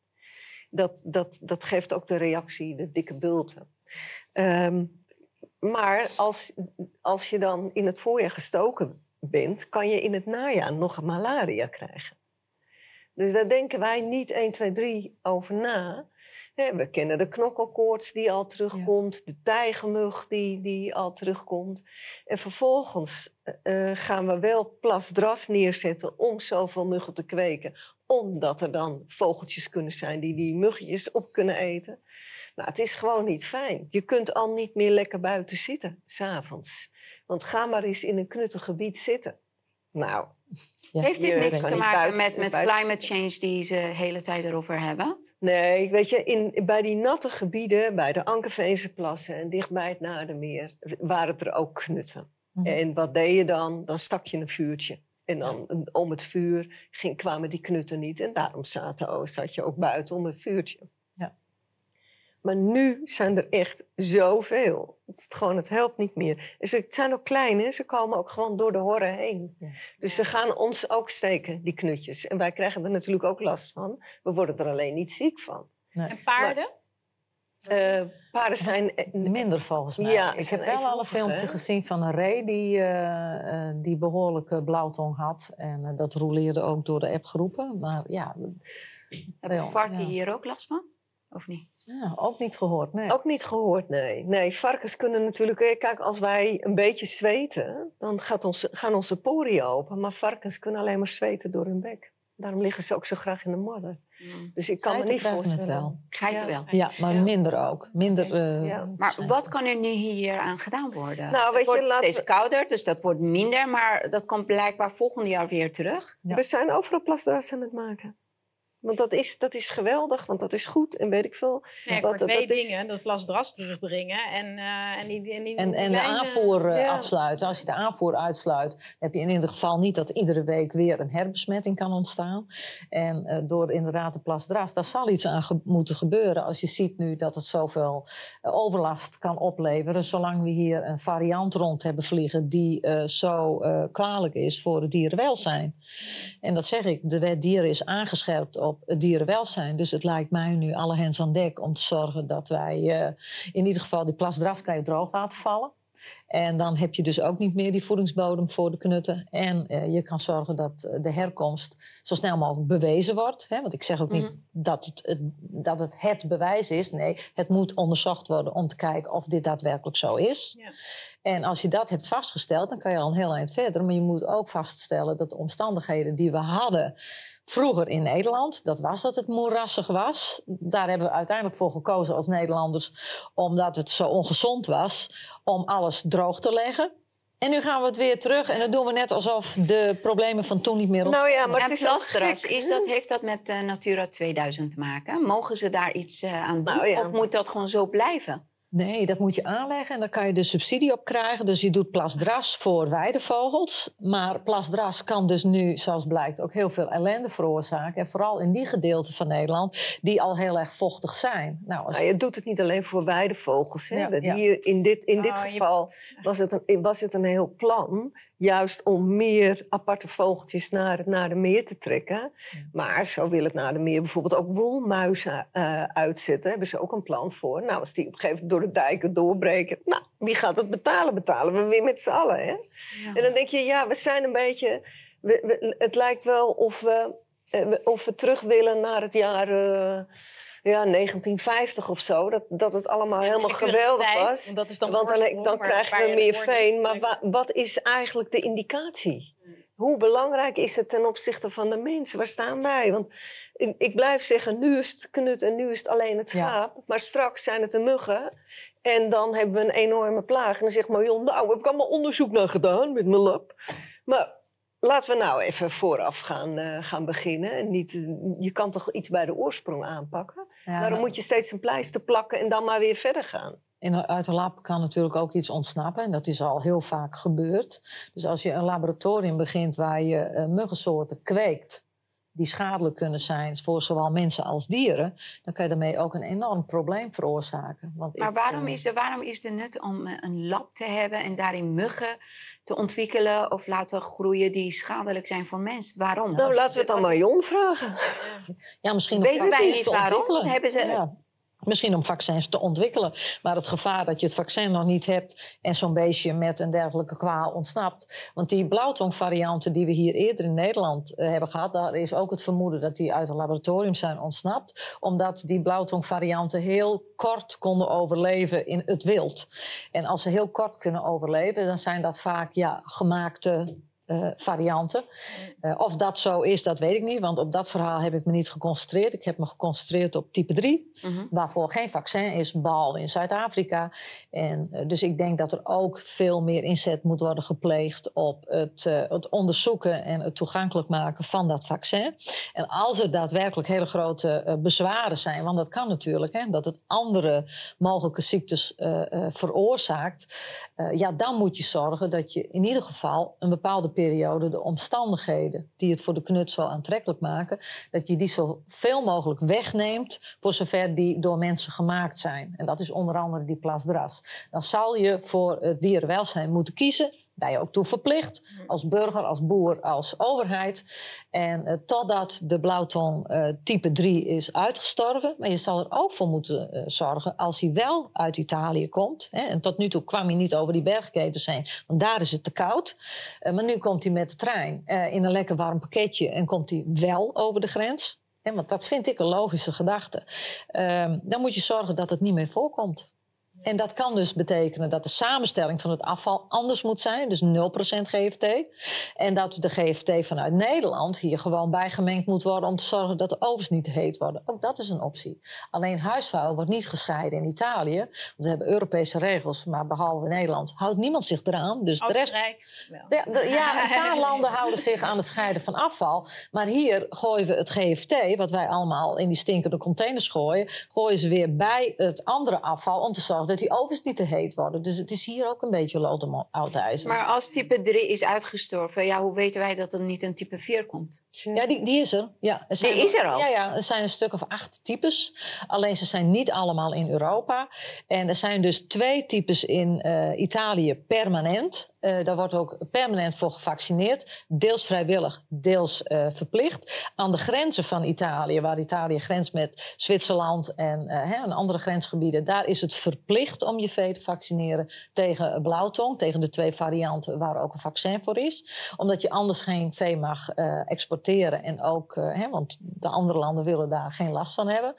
Dat, dat, dat geeft ook de reactie, de dikke bulten. Ehm, maar als, als je dan in het voorjaar gestoken bent, kan je in het najaar nog malaria krijgen. Dus daar denken wij niet 1, 2, 3 over na. We kennen de knokkelkoorts die al terugkomt, de tijgermug die, die al terugkomt. En vervolgens eh, gaan we wel plasdras neerzetten om zoveel muggen te kweken. Omdat er dan vogeltjes kunnen zijn die die muggetjes op kunnen eten. Nou, het is gewoon niet fijn. Je kunt al niet meer lekker buiten zitten, s'avonds. Want ga maar eens in een knuttig gebied zitten. Nou, Heeft dit niks te maken buiten- met, met climate change die ze de hele tijd erover hebben? Nee, weet je, in, bij die natte gebieden, bij de Ankerveense plassen en dicht bij het Nadermeer, waren het er ook knutten. Mhm. En wat deed je dan? Dan stak je een vuurtje. En dan om het vuur ging, kwamen die knutten niet. En daarom zaten, oh, zat je ook buiten om een vuurtje. Maar nu zijn er echt zoveel. Het, gewoon, het helpt niet meer. Ze het zijn ook klein, hè? ze komen ook gewoon door de horren heen. Ja. Dus ze gaan ons ook steken, die knutjes. En wij krijgen er natuurlijk ook last van. We worden er alleen niet ziek van. En paarden? Eh, paarden zijn... eh, Minder volgens mij. Ja, ik heb wel al een filmpje gezien van een ree die, eh, eh, die behoorlijke blauwtong had. En dat roleerde ook door de appgroepen. Maar ja, Hebben varken ja. hier ook last van? Of niet? Ja, ook niet gehoord. Nee. Ook niet gehoord, nee. Nee, varkens kunnen natuurlijk... eh, Kijk, als wij een beetje zweten, dan gaat ons, gaan onze poriën open. Maar varkens kunnen alleen maar zweten door hun bek. Daarom liggen ze ook zo graag in de modder. Dus ik kan Geiten me niet het voorstellen... wel. Geiten Ja. wel. Ja, maar Ja. minder ook. Minder. eh, Ja. Maar waarschijnlijk. wat kan er nu hier aan gedaan worden? Nou, weet het je, wordt steeds we- kouder, dus dat wordt minder. Maar dat komt blijkbaar volgend jaar weer terug. Ja. We zijn overal plasdras aan het maken. Want dat is, dat is geweldig, want dat is goed en weet ik veel. Ja, hoor twee dat is- dingen. Dat plasdras terugdringen en, eh en die, en die En, die en de aanvoer eh, Ja. afsluiten. Als je de aanvoer uitsluit, heb je in ieder geval niet dat iedere week weer een herbesmetting kan ontstaan. En eh, door inderdaad de plasdras, daar zal iets aan ge- moeten gebeuren. Als je ziet nu dat het zoveel eh, overlast kan opleveren. Zolang we hier een variant rond hebben vliegen die eh, zo eh, kwalijk is voor het dierenwelzijn. En dat zeg ik, de wet dieren is aangescherpt op het dierenwelzijn. Dus het lijkt mij nu alle hens aan dek om te zorgen dat wij eh, in ieder geval die je droog laten vallen. En dan heb je dus ook niet meer die voedingsbodem voor de knutten. En eh, je kan zorgen dat eh, de herkomst zo snel mogelijk bewezen wordt. Hè? Want ik zeg ook niet dat, het, het- dat het het bewijs is. Nee, het moet onderzocht worden om te kijken of dit daadwerkelijk zo is. Ja. En als je dat hebt vastgesteld, dan kan je al een heel eind verder. Maar je moet ook vaststellen dat de omstandigheden die we hadden vroeger in Nederland, dat was dat het moerassig was. Daar hebben we uiteindelijk voor gekozen als Nederlanders, omdat het zo ongezond was, om alles droog te leggen. En nu gaan we het weer terug en dan doen we net alsof de problemen van toen niet meer Nou ja, maar en het is ook plastras, gek, is dat, heeft dat met eh, Natura 2000 te maken? Mogen ze daar iets eh, aan doen? Nou ja. Of moet dat gewoon zo blijven? Nee, dat moet je aanleggen en dan kan je de subsidie op krijgen. Dus je doet plasdras voor weidevogels. Maar plasdras kan dus nu, zoals blijkt, ook heel veel ellende veroorzaken. En vooral in die gedeelten van Nederland die al heel erg vochtig zijn. Nou, als Nou, je doet het niet alleen voor weidevogels. Hè? Ja, Dat ja. Hier, in dit, in dit Oh, je- geval was het, een, was het een heel plan. Juist om meer aparte vogeltjes naar het naar de meer te trekken. Maar zo wil het naar de meer bijvoorbeeld ook woelmuizen eh, uitzetten. Daar hebben ze ook een plan voor. Nou, als die op een gegeven moment door de dijken doorbreken. Nou, wie gaat het betalen? Betalen we weer met z'n allen. Hè? En dan denk je, ja, we zijn een beetje... we- we- het lijkt wel of we, eh, we- of we terug willen naar het jaar... eh, ja, 1950 of zo. Dat, dat het allemaal helemaal geweldig tijd, was. want dat is dan Want dan, krijgen we meer veen. Maar wa- wat is eigenlijk de indicatie? Hoe belangrijk is het ten opzichte van de mensen? Waar staan wij? Want ik, ik blijf zeggen, nu is het knut en nu is het alleen het Ja. schaap. Maar straks zijn het de muggen. En dan hebben we een enorme plaag. En dan zegt Marion, nou, heb ik allemaal onderzoek naar gedaan met mijn lab. Maar laten we nou even vooraf gaan, eh, gaan beginnen. En niet, je kan toch iets bij de oorsprong aanpakken? Ja, Waarom moet je steeds een pleister plakken en dan maar weer verder gaan? In, uit een lab kan natuurlijk ook iets ontsnappen. En dat is al heel vaak gebeurd. Dus als je een laboratorium begint waar je eh, muggensoorten kweekt... die schadelijk kunnen zijn voor zowel mensen als dieren... dan kan je daarmee ook een enorm probleem veroorzaken. Want Maar ik, waarom eh, is, de, waarom is de nut om eh, een lab te hebben en daarin muggen te ontwikkelen of laten groeien die schadelijk zijn voor mensen? Waarom? Nou, laten we het aan Marion vragen. Ja, misschien Weten wij iets niet waarom? Hebben ze- Ja. Misschien om vaccins te ontwikkelen. Maar het gevaar dat je het vaccin nog niet hebt en zo'n beestje met een dergelijke kwaal ontsnapt. Want die blauwtongvarianten die we hier eerder in Nederland eh, hebben gehad, daar is ook het vermoeden dat die uit het laboratorium zijn ontsnapt. Omdat die blauwtongvarianten heel kort konden overleven in het wild. En als ze heel kort kunnen overleven, dan zijn dat vaak ja, gemaakte uh, varianten. Uh, of dat zo is, dat weet ik niet, want op dat verhaal heb ik me niet geconcentreerd. Ik heb me geconcentreerd op type 3, mm -hmm. waarvoor geen vaccin is, behalve in Zuid-Afrika. En uh, dus ik denk dat er ook veel meer inzet moet worden gepleegd op het, het, onderzoeken en het toegankelijk maken van dat vaccin. En als er daadwerkelijk hele grote bezwaren zijn, want dat kan natuurlijk, hè, dat het andere mogelijke ziektes veroorzaakt, ja, dan moet je zorgen dat je in ieder geval een bepaalde periode de omstandigheden die het voor de knut zo aantrekkelijk maken, dat je die zoveel mogelijk wegneemt voor zover die door mensen gemaakt zijn. En dat is onder andere die plasdras. Dan zal je voor het dierenwelzijn moeten kiezen ben je ook toe verplicht. Als burger, als boer, als overheid. En uh, totdat de blauwtong uh, type 3 is uitgestorven. Maar je zal er ook voor moeten uh, zorgen als hij wel uit Italië komt. Hè, en tot nu toe kwam hij niet over die bergketens heen. Want daar is het te koud. maar nu komt hij met de trein in een lekker warm pakketje. En komt hij wel over de grens. Hè, want dat vind ik een logische gedachte. Ehm, dan moet je zorgen dat het niet meer voorkomt. En dat kan dus betekenen dat de samenstelling van het afval anders moet zijn, dus 0% GFT. En dat de GFT vanuit Nederland hier gewoon bijgemengd moet worden om te zorgen dat de ovens niet te heet worden. Ook dat is een optie. Alleen huisvuil wordt niet gescheiden in Italië, want we hebben Europese regels, maar behalve Nederland houdt niemand zich eraan. Dus de rest. De, de, ja, een paar landen houden zich aan het scheiden van afval, maar hier gooien we het GFT, wat wij allemaal in die stinkende containers gooien, gooien ze weer bij het andere afval om te zorgen dat die ovens niet te heet worden. Dus het is hier ook een beetje om oud ijzer. Maar als type 3 is uitgestorven, ja, hoe weten wij dat er niet een type 4 komt? Ja, die, die is er. Ja, er zijn, die is er al? Ja, ja, er zijn een stuk of acht types. Alleen ze zijn niet allemaal in Europa. En er zijn dus twee types in uh, Italië permanent. Uh, daar wordt ook permanent voor gevaccineerd. Deels vrijwillig, deels uh, verplicht. Aan de grenzen van Italië, waar Italië grenst met Zwitserland en, uh, hè, andere grensgebieden, daar is het verplicht om je vee te vaccineren tegen blauwtong, tegen de twee varianten waar ook een vaccin voor is. Omdat je anders geen vee mag exporteren en ook, hè, want de andere landen willen daar geen last van hebben.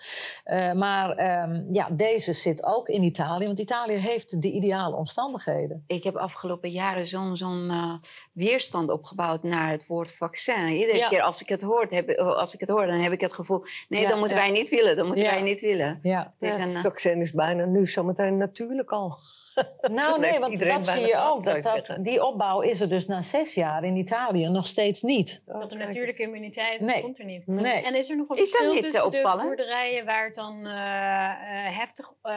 maar um, ja, deze zit ook in Italië, want Italië heeft de ideale omstandigheden. Ik heb afgelopen jaar zo'n zo'n uh, weerstand opgebouwd naar het woord vaccin. Iedere ja. keer als ik, het hoor, heb, als ik het hoor, dan heb ik het gevoel... nee, ja, dat moeten ja. wij niet willen, dat moeten wij niet willen. Ja. Het, is een, het vaccin is bijna nu zometeen natuurlijk al. Nou nee, want dat zie je ook. Dat, dat, die opbouw is er dus na zes jaar in Italië nog steeds niet. Dat de natuurlijke immuniteit nee. komt er niet. Nee. En is er nog een is verschil niet tussen opvallen? de boerderijen waar het dan uh, uh, heftig uh,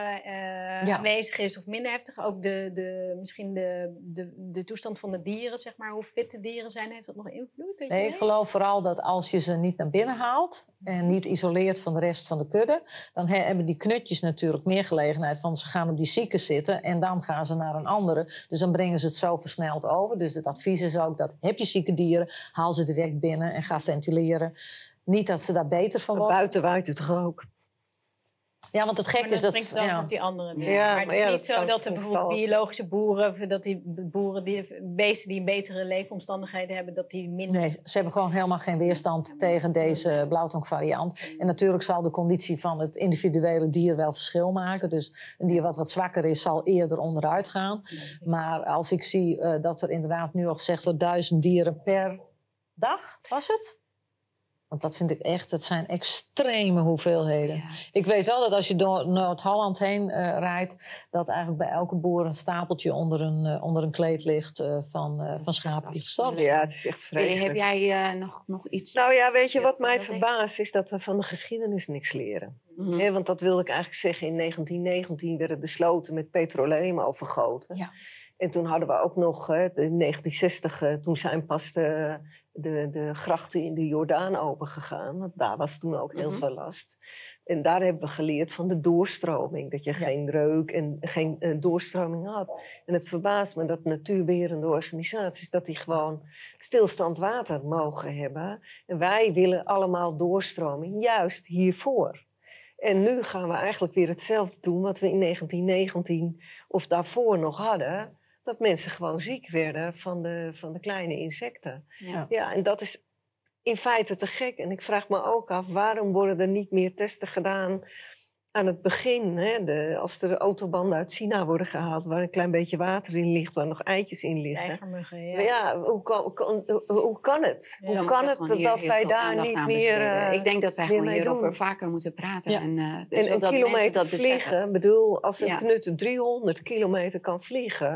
ja. aanwezig is of minder heftig? Ook de, de, misschien de, de, de toestand van de dieren, zeg maar, hoe fit de dieren zijn, heeft dat nog invloed? Nee, ik geloof vooral dat als je ze niet naar binnen haalt en niet isoleert van de rest van de kudde, dan hebben die knutjes natuurlijk meer gelegenheid van ze gaan op die zieken zitten en dan gaan ze naar een andere. Dus dan brengen ze het zo versneld over. Dus het advies is ook dat heb je zieke dieren, haal ze direct binnen en ga ventileren. Niet dat ze daar beter van worden. Buiten waait het ook? Ja, want het gek maar is dat... ja. op die andere dingen. Ja, maar het maar is ja, niet dat zo dat er bijvoorbeeld stal. biologische boeren... dat die boeren, die, beesten die een betere leefomstandigheden hebben... dat die minder... Nee, ze hebben gewoon helemaal geen weerstand tegen deze blauwtongvariant. En natuurlijk zal de conditie van het individuele dier wel verschil maken. Dus een dier wat wat zwakker is, zal eerder onderuit gaan. Maar als ik zie uh, dat er inderdaad nu al gezegd wordt... duizend dieren per dag, was het? Want dat vind ik echt, het zijn extreme hoeveelheden. Ja. Ik weet wel dat als je door Noord-Holland heen uh, rijdt, dat eigenlijk bij elke boer een stapeltje onder een, uh, onder een kleed ligt uh, van, van schapen die gestorven zijn. Ja, het is echt vreselijk. Heb jij nog, nog iets? Nou ja, weet je wat mij verbaast, is dat we van de geschiedenis niks leren. Mm -hmm. He, want dat wilde ik eigenlijk zeggen, in 1919 werden de sloten met petroleum overgoten. Ja. En toen hadden we ook nog, in 1960, toen zijn pas de, de, de grachten in de Jordaan opengegaan. Want daar was toen ook heel mm -hmm. veel last. En daar hebben we geleerd van de doorstroming. Dat je ja. geen reuk en geen uh, doorstroming had. En het verbaast me dat natuurbeherende organisaties... dat die gewoon stilstand water mogen hebben. En wij willen allemaal doorstroming, juist hiervoor. En nu gaan we eigenlijk weer hetzelfde doen wat we in 1919 of daarvoor nog hadden. Dat mensen gewoon ziek werden van de, van de kleine insecten. Ja. ja, en dat is in feite te gek. En ik vraag me ook af, waarom worden er niet meer testen gedaan aan het begin, hè, de, als er autobanden uit China worden gehaald, waar een klein beetje water in ligt, waar nog eitjes in liggen. Ja. Maar ja, hoe kan, kan- hoe kan het? Ja, hoe kan het dat wij daar niet meer... eh, ik denk dat wij gewoon hierover doen? vaker moeten praten. Ja. En, eh, En zodat een mensen kilometer dat beseffen. vliegen, bedoel, als een Ja. knut 300 kilometer kan vliegen...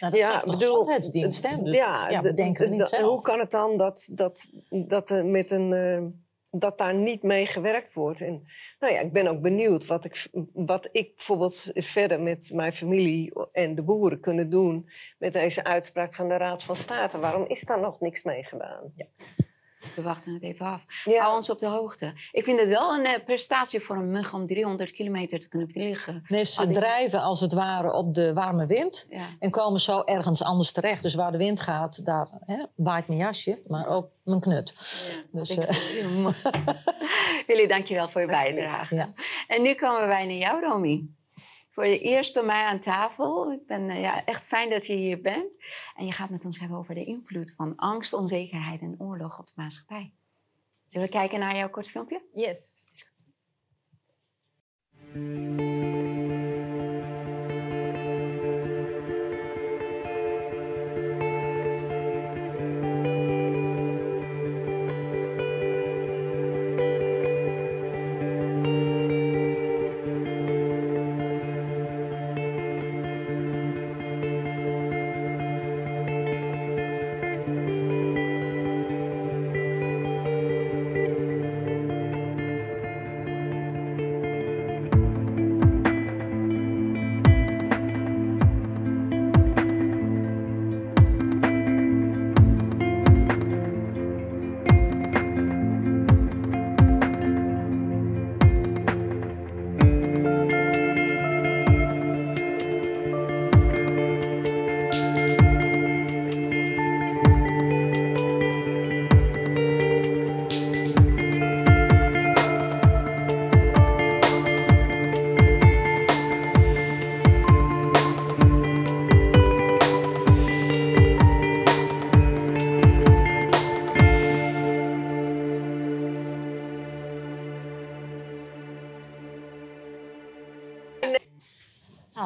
Nou, dat ja, de bedoel, gezondheidsdienst, hè? Dus, ja, ja, we de- denken het de- niet de- zelf. Hoe kan het dan dat, dat, dat, er met een, eh, dat daar niet mee gewerkt wordt? En, nou ja, ik ben ook benieuwd wat ik, wat ik bijvoorbeeld verder met mijn familie en de boeren kunnen doen met deze uitspraak van de Raad van State. Waarom is daar nog niks mee gedaan? We wachten het even af. Ja. Hou ons op de hoogte. Ik vind het wel een eh, prestatie voor een mug om 300 kilometer te kunnen vliegen. Nee, ze drijven als het ware op de warme wind Ja. en komen zo ergens anders terecht. Dus waar de wind gaat, daar hè, waait mijn jasje, maar ook mijn knut. Dus, Ik- eh, Willy, dankjewel voor je bijdrage. Ja. En nu komen wij naar jou, Romy. Voor je eerst bij mij aan tafel. Ik ben eh, ja, echt fijn dat je hier bent. En je gaat met ons hebben over de invloed van angst, onzekerheid en oorlog op de maatschappij. Zullen we kijken naar jouw kort filmpje? Yes.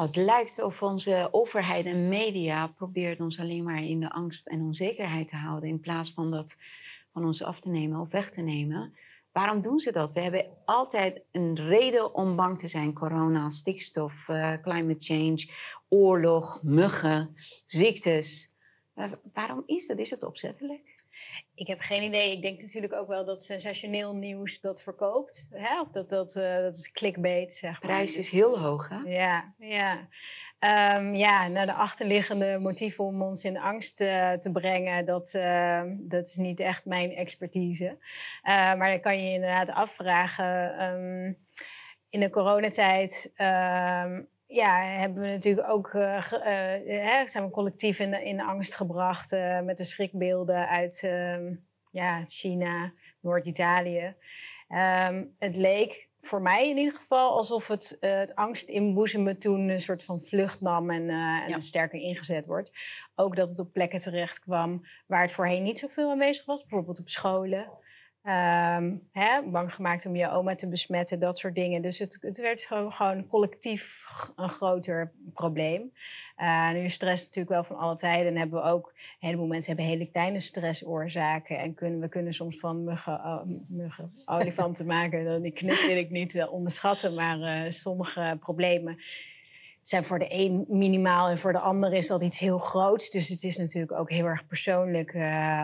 Het lijkt of onze overheid en media probeert ons alleen maar in de angst en onzekerheid te houden in plaats van dat van ons af te nemen of weg te nemen. Waarom doen ze dat? We hebben altijd een reden om bang te zijn. Corona, stikstof, eh, climate change, oorlog, muggen, ziektes. Waarom is dat? Is het opzettelijk? Ik heb geen idee. Ik denk natuurlijk ook wel dat sensationeel nieuws dat verkoopt. Hè? Of dat, dat, eh, dat is clickbait, zeg De maar. prijs is Dus- heel hoog, hè? Ja, ja. Ehm, ja, naar de achterliggende motieven om ons in angst eh, te brengen, dat, eh, dat is niet echt mijn expertise. Eh, maar dan kan je je inderdaad afvragen. ehm, in de coronatijd ehm, ja, hebben we natuurlijk ook, eh, eh, hè, zijn we collectief in, in angst gebracht eh, met de schrikbeelden uit ehm, ja, China, Noord-Italië. Ehm, het leek voor mij in ieder geval alsof het, eh, het angst inboezemen toen een soort van vlucht nam en, en Ja. sterker ingezet wordt. Ook dat het op plekken terecht kwam waar het voorheen niet zoveel aanwezig was, bijvoorbeeld op scholen. Ehm, hè, bang gemaakt om je oma te besmetten, dat soort dingen. Dus het, het werd gewoon, collectief een groter probleem. Eh, nu is stress natuurlijk wel van alle tijden. En hebben we ook, een heleboel mensen hebben hele kleine stressoorzaken. En kunnen, we kunnen soms van muggen, oh, muggen olifanten maken. Die knut wil ik niet eh, onderschatten, maar eh, sommige problemen zijn voor de een minimaal en voor de ander is dat iets heel groots. Dus het is natuurlijk ook heel erg persoonlijk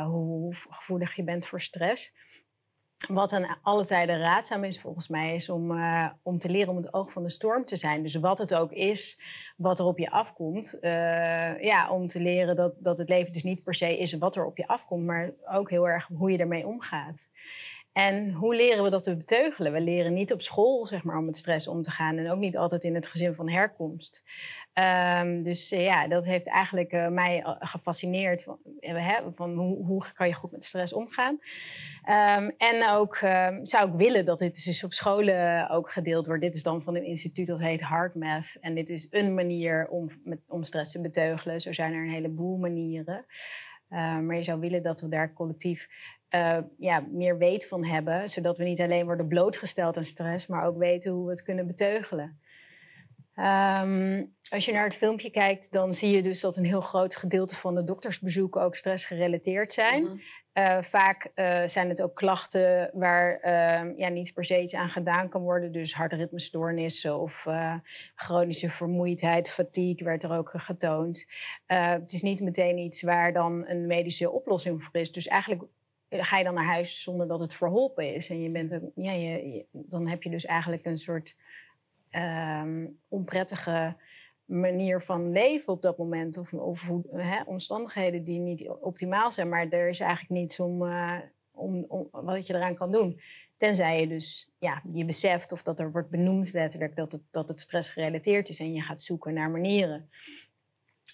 hoe gevoelig je bent voor stress. Wat aan alle tijden raadzaam is volgens mij, is om, eh, om te leren om het oog van de storm te zijn. Dus wat het ook is, wat er op je afkomt. eh, ja, om te leren dat, dat het leven dus niet per se is wat er op je afkomt, maar ook heel erg hoe je ermee omgaat. En hoe leren we dat te beteugelen? We leren niet op school zeg maar, om met stress om te gaan en ook niet altijd in het gezin van herkomst. Ehm, dus eh, ja, dat heeft eigenlijk eh, mij uh, gefascineerd van, van hoe, hoe, kan je goed met stress omgaan. Ehm, en ook ehm, zou ik willen dat dit dus op scholen ook gedeeld wordt. Dit is dan van een instituut dat heet HeartMath. En dit is een manier om, met, om stress te beteugelen. Zo zijn er een heleboel manieren. maar je zou willen dat we daar collectief uh, ja, meer weet van hebben. Zodat we niet alleen worden blootgesteld aan stress, maar ook weten hoe we het kunnen beteugelen. Um, als je naar het filmpje kijkt, dan zie je dus dat een heel groot gedeelte van de doktersbezoeken ook stressgerelateerd zijn. Mm uh, vaak uh, zijn het ook klachten waar uh, ja, niet per se iets aan gedaan kan worden. Dus hartritmestoornissen of eh, chronische vermoeidheid, fatigue werd er ook getoond. het is niet meteen iets waar dan een medische oplossing voor is. Dus eigenlijk ga je dan naar huis zonder dat het verholpen is. En je bent ja, je, dan heb je dus eigenlijk een soort um, onprettige manier van leven op dat moment. Of, omstandigheden die niet optimaal zijn. Maar er is eigenlijk niets om, uh, om, om, wat je eraan kan doen. Tenzij je dus ja, je beseft of dat er wordt benoemd letterlijk dat het, dat het stress gerelateerd is. En je gaat zoeken naar manieren.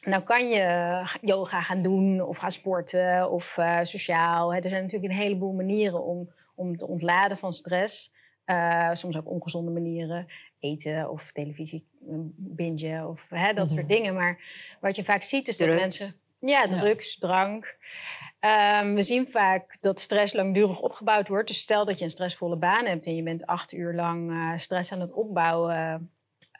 Nou kan je yoga gaan doen of gaan sporten of uh, sociaal. Er zijn natuurlijk een heleboel manieren om, om te ontladen van stress. Uh, soms ook ongezonde manieren. Eten of televisie bingen of hè, dat soort mhm. dingen. Maar wat je vaak ziet is dat mensen... Ja, drugs, drank. Um, we zien vaak dat stress langdurig opgebouwd wordt. Dus stel dat je een stressvolle baan hebt en je bent acht uur lang uh, stress aan het opbouwen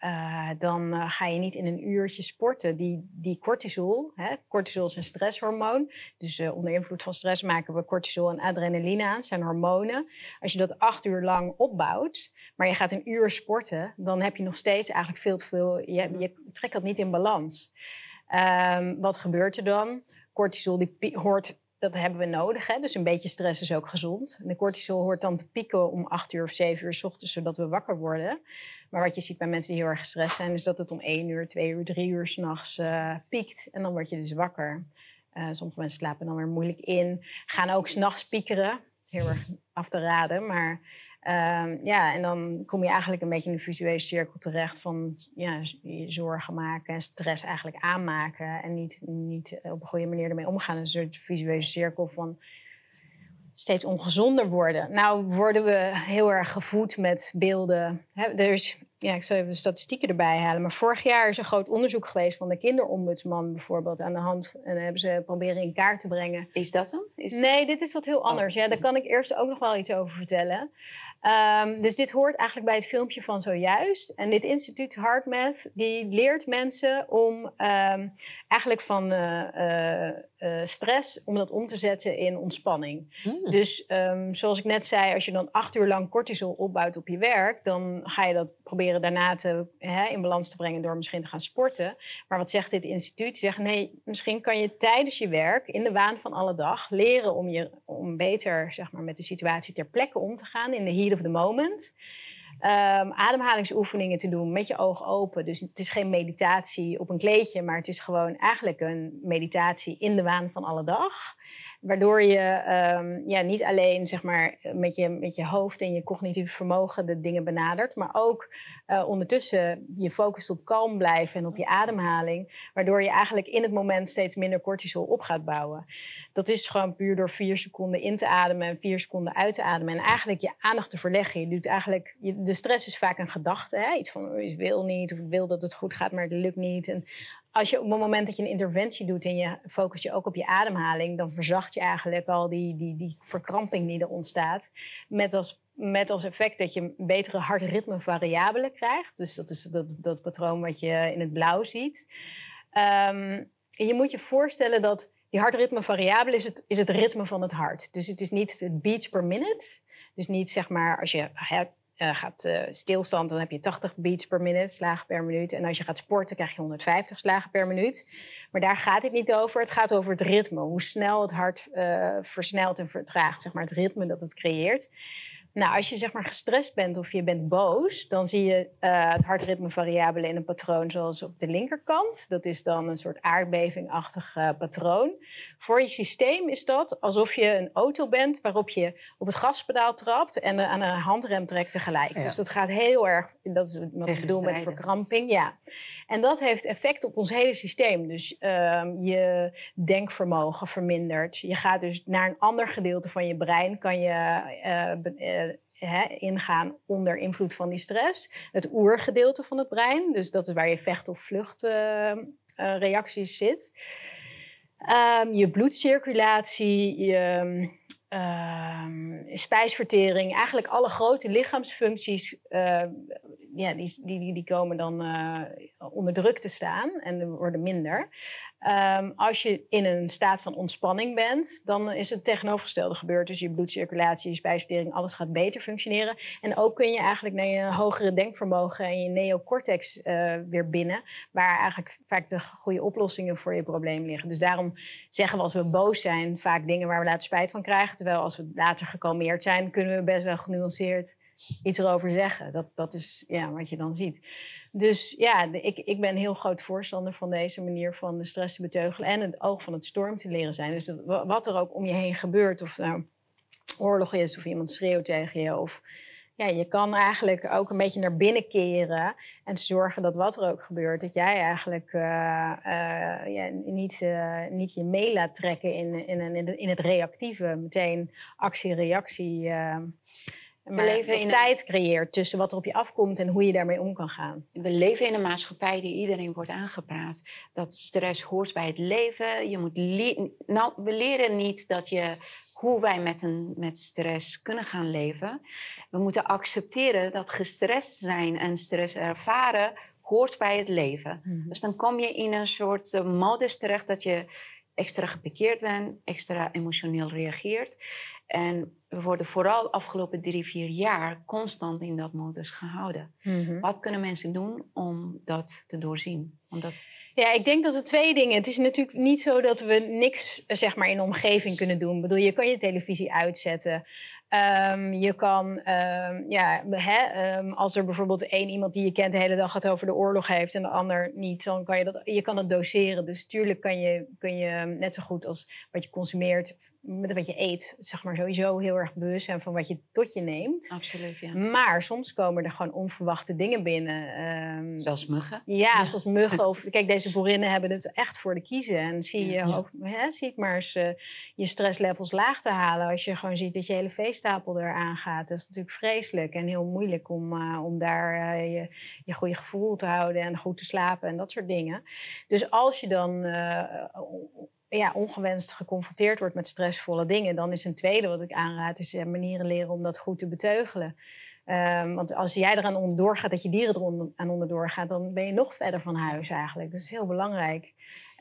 uh, dan uh, ga je niet in een uurtje sporten. Die, die cortisol, hè, cortisol is een stresshormoon. Dus uh, onder invloed van stress maken we cortisol en adrenaline aan, zijn hormonen. Als je dat acht uur lang opbouwt, maar je gaat een uur sporten, dan heb je nog steeds eigenlijk veel te veel. Je, je trekt dat niet in balans. Um, wat gebeurt er dan? Cortisol die hoort dat hebben we nodig. Hè? Dus een beetje stress is ook gezond. De cortisol hoort dan te pieken om acht uur of zeven uur s ochtends, zodat we wakker worden. Maar wat je ziet bij mensen die heel erg gestrest zijn, is dat het om één uur, twee uur, drie uur s'nachts uh, piekt. En dan word je dus wakker. Uh, sommige mensen slapen dan weer moeilijk in. Gaan ook s'nachts piekeren. Heel erg af te raden. Maar um, ja, en dan kom je eigenlijk een beetje in een visuele cirkel terecht van ja, zorgen maken en stress eigenlijk aanmaken. En niet, niet op een goede manier ermee omgaan. Een soort visuele cirkel van steeds ongezonder worden. Nou worden we heel erg gevoed met beelden. er is, ja, ik zal even de statistieken erbij halen. Maar vorig jaar is een groot onderzoek geweest van de kinderombudsman bijvoorbeeld aan de hand. En hebben ze proberen in kaart te brengen. Is dat dan? Is... Nee, dit is wat heel anders. Oh. Ja, daar kan ik eerst ook nog wel iets over vertellen. Um, dus dit hoort eigenlijk bij het filmpje van zojuist. En dit instituut HeartMath die leert mensen om um, eigenlijk van uh, uh, uh, stress om dat om te zetten in ontspanning. Mm. Dus um, zoals ik net zei, als je dan acht uur lang cortisol opbouwt op je werk, dan ga je dat proberen daarna te, hè, in balans te brengen door misschien te gaan sporten. Maar wat zegt dit instituut? Ze zeggen nee, misschien kan je tijdens je werk in de waan van alle dag leren om, je, om beter zeg maar, met de situatie ter plekke om te gaan in de heat of the moment. Um, ademhalingsoefeningen te doen met je ogen open. Dus het is geen meditatie op een kleedje, maar het is gewoon eigenlijk een meditatie in de waan van alle dag. Waardoor je um, ja, niet alleen zeg maar, met, je, met je hoofd en je cognitieve vermogen de dingen benadert, maar ook uh, ondertussen je focust op kalm blijven en op je ademhaling. Waardoor je eigenlijk in het moment steeds minder cortisol op gaat bouwen. Dat is gewoon puur door vier seconden in te ademen en vier seconden uit te ademen. En eigenlijk je aandacht te verleggen. Je doet eigenlijk, je, de stress is vaak een gedachte. Hè? Iets van, oh, ik wil niet of ik wil dat het goed gaat, maar het lukt niet. En als je op het moment dat je een interventie doet en je focust je ook op je ademhaling, dan verzacht je eigenlijk al die, die, die verkramping die er ontstaat. Met als, met als effect dat je betere hartritmevariabelen krijgt. Dus dat is dat, dat patroon wat je in het blauw ziet. Um, je moet je voorstellen dat die hartritmevariabele is het, is het ritme van het hart. Dus het is niet het beats per minute. Dus niet zeg maar als je uh, gaat uh, stilstand, dan heb je 80 beats per minuut, slagen per minuut. En als je gaat sporten, krijg je 150 slagen per minuut. Maar daar gaat het niet over. Het gaat over het ritme. Hoe snel het hart uh, versnelt en vertraagt, zeg maar, het ritme dat het creëert. Nou, als je zeg maar gestrest bent of je bent boos, dan zie je uh, het hartritmevariabele in een patroon zoals op de linkerkant. Dat is dan een soort aardbevingachtig uh, patroon. Voor je systeem is dat alsof je een auto bent waarop je op het gaspedaal trapt en aan een handrem trekt tegelijk. Ja. Dus dat gaat heel erg, dat is wat ik bedoel met verkramping. Ja. En dat heeft effect op ons hele systeem. Dus uh, je denkvermogen vermindert. Je gaat dus naar een ander gedeelte van je brein, kan je uh, ingaan onder invloed van die stress. Het oergedeelte van het brein, dus dat is waar je vecht- of vluchtreacties zit. Um, je bloedcirculatie, je uh, spijsvertering, eigenlijk alle grote lichaamsfuncties, uh, ja, die, die, die komen dan uh, onder druk te staan en worden minder. Um, als je in een staat van ontspanning bent, dan is het tegenovergestelde gebeurd. Dus je bloedcirculatie, je spijsvertering, alles gaat beter functioneren. En ook kun je eigenlijk naar je hogere denkvermogen en je neocortex uh, weer binnen, waar eigenlijk vaak de goede oplossingen voor je probleem liggen. Dus daarom zeggen we als we boos zijn vaak dingen waar we later spijt van krijgen. Terwijl als we later gekalmeerd zijn, kunnen we best wel genuanceerd iets erover zeggen. Dat, dat is ja, wat je dan ziet. Dus ja, ik, ik ben heel groot voorstander van deze manier van de stress te beteugelen en het oog van het storm te leren zijn. Dus wat er ook om je heen gebeurt, of nou oorlog is of iemand schreeuwt tegen je, of ja, je kan eigenlijk ook een beetje naar binnen keren en zorgen dat wat er ook gebeurt, dat jij eigenlijk uh, uh, ja, niet, uh, niet je mee laat trekken in, in, in, in het reactieve, meteen actie-reactie maar we leven in tijd creëert tussen wat er op je afkomt en hoe je daarmee om kan gaan. We leven in een maatschappij die iedereen wordt aangepraat. Dat stress hoort bij het leven. Je moet nou, we leren niet dat je hoe wij met, een, met stress kunnen gaan leven. We moeten accepteren dat gestrest zijn en stress ervaren hoort bij het leven. Mm. Dus dan kom je in een soort uh, modus terecht dat je extra gepikeerd bent, extra emotioneel reageert. En we worden vooral afgelopen drie, vier jaar constant in dat modus gehouden. Mm-hmm. Wat kunnen mensen doen om dat te doorzien? Omdat... Ja, ik denk dat er twee dingen. Het is natuurlijk niet zo dat we niks zeg maar, in de omgeving kunnen doen. Ik bedoel, je kan je televisie uitzetten. Um, je kan, um, ja, hè, um, als er bijvoorbeeld één iemand die je kent de hele dag het over de oorlog heeft en de ander niet, dan kan je dat, je kan dat doseren. Dus natuurlijk kan je, kun je net zo goed als wat je consumeert, met wat je eet, zeg maar sowieso heel erg bewust zijn van wat je tot je neemt. Absoluut, ja. Maar soms komen er gewoon onverwachte dingen binnen. zoals muggen. Ja, ja, zoals muggen. Of, kijk, deze boerinnen hebben het echt voor de kiezen. En zie je ja. ook, hè, zie ik maar eens uh, je stresslevels laag te halen als je gewoon ziet dat je hele feest stapel eraan gaat. Dat is natuurlijk vreselijk en heel moeilijk om, uh, om daar uh, je, je goede gevoel te houden en goed te slapen en dat soort dingen. Dus als je dan ja, ongewenst geconfronteerd wordt met stressvolle dingen, dan is een tweede wat ik aanraad, is manieren leren om dat goed te beteugelen. Um, want als jij eraan onderdoor gaat, dat je dieren er aan onderdoor gaat, dan ben je nog verder van huis eigenlijk. Dat is heel belangrijk.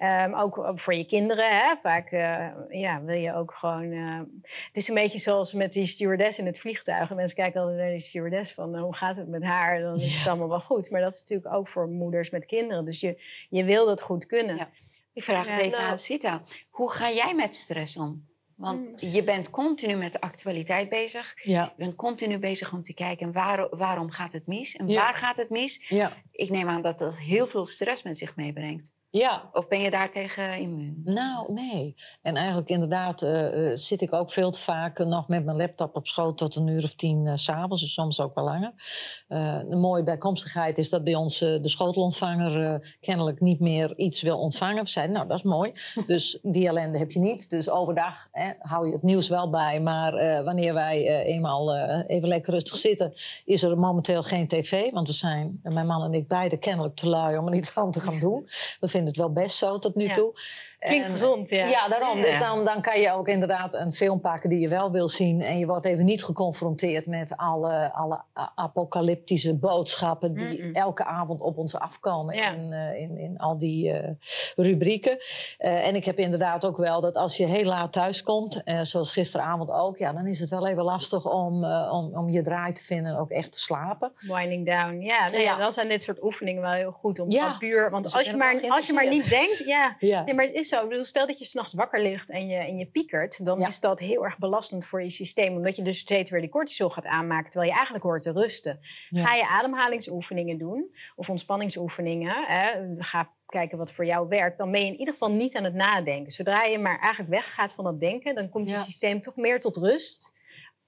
Um, ook voor je kinderen. Hè? Vaak uh, ja, wil je ook gewoon. Uh, het is een beetje zoals met die stewardess in het vliegtuig. En mensen kijken altijd naar die stewardess van uh, hoe gaat het met haar? Dan is het allemaal wel goed. Maar dat is natuurlijk ook voor moeders met kinderen. Dus je, je wil dat goed kunnen. Ja. Ik vraag het even nou, aan Sita. Hoe ga jij met stress om? Want mm. je bent continu met de actualiteit bezig. Ja. Je bent continu bezig om te kijken waar, waarom gaat het mis en waar gaat het mis. Ja. Ik neem aan dat dat heel veel stress met zich meebrengt. Ja. Of ben je daartegen immuun? Nou, nee. En eigenlijk inderdaad uh, zit ik ook veel te vaak nog met mijn laptop op schoot tot een uur of tien uh, s'avonds, en soms ook wel langer. Uh, een mooie bijkomstigheid is dat bij ons de schotelontvanger kennelijk niet meer iets wil ontvangen. We zeiden, nou, dat is mooi. dus die ellende heb je niet. Dus overdag hè, hou je het nieuws wel bij. Maar wanneer wij eenmaal even lekker rustig zitten, is er momenteel geen tv. Want we zijn, mijn man en ik, beide kennelijk te lui om er iets aan te gaan doen. We vinden het wel best zo tot nu toe. Klinkt gezond, ja. Ja, daarom. Dus dan, dan kan je ook inderdaad een film pakken die je wel wil zien. En je wordt even niet geconfronteerd met alle, alle apocalyptische boodschappen... die elke avond op ons afkomen in, uh, in, in al die uh, rubrieken. Uh, en ik heb inderdaad ook wel dat als je heel laat thuis komt, zoals gisteravond ook... ja, dan is het wel even lastig om, om, om je draai te vinden en ook echt te slapen. Winding down, ja. Nee, ja. Dan zijn dit soort oefeningen wel heel goed om ja. puur... Want als je, maar, als je maar niet denkt, ja. Ja. Nee, maar het is zo. Ik bedoel, stel dat je s'nachts wakker ligt en je, en je piekert, dan Ja. is dat heel erg belastend voor je systeem. Omdat je dus steeds weer die cortisol gaat aanmaken, terwijl je eigenlijk hoort te rusten. Ja. Ga je ademhalingsoefeningen doen of ontspanningsoefeningen, hè, ga kijken wat voor jou werkt, dan ben je in ieder geval niet aan het nadenken. Zodra je maar eigenlijk weggaat van dat denken, dan komt je Ja. systeem toch meer tot rust.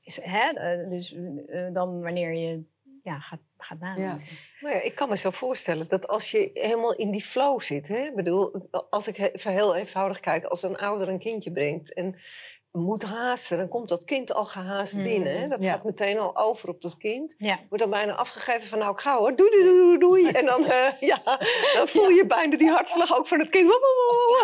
Is, hè, eh, dus eh, dan wanneer je ja, gaat, gaat nadenken. Maar ja, ik kan me zo voorstellen dat als je helemaal in die flow zit... Hè, ik bedoel, als ik even heel eenvoudig kijk... als een ouder een kindje brengt en moet haasten... dan komt dat kind al gehaast Mhm. binnen. Hè? Dat Ja. gaat meteen al over op dat kind. Ja. Wordt dan bijna afgegeven van nou, ik ga hoor, doei, doei, doei, doei. En dan, eh, ja, dan voel je bijna die hartslag ook van het kind.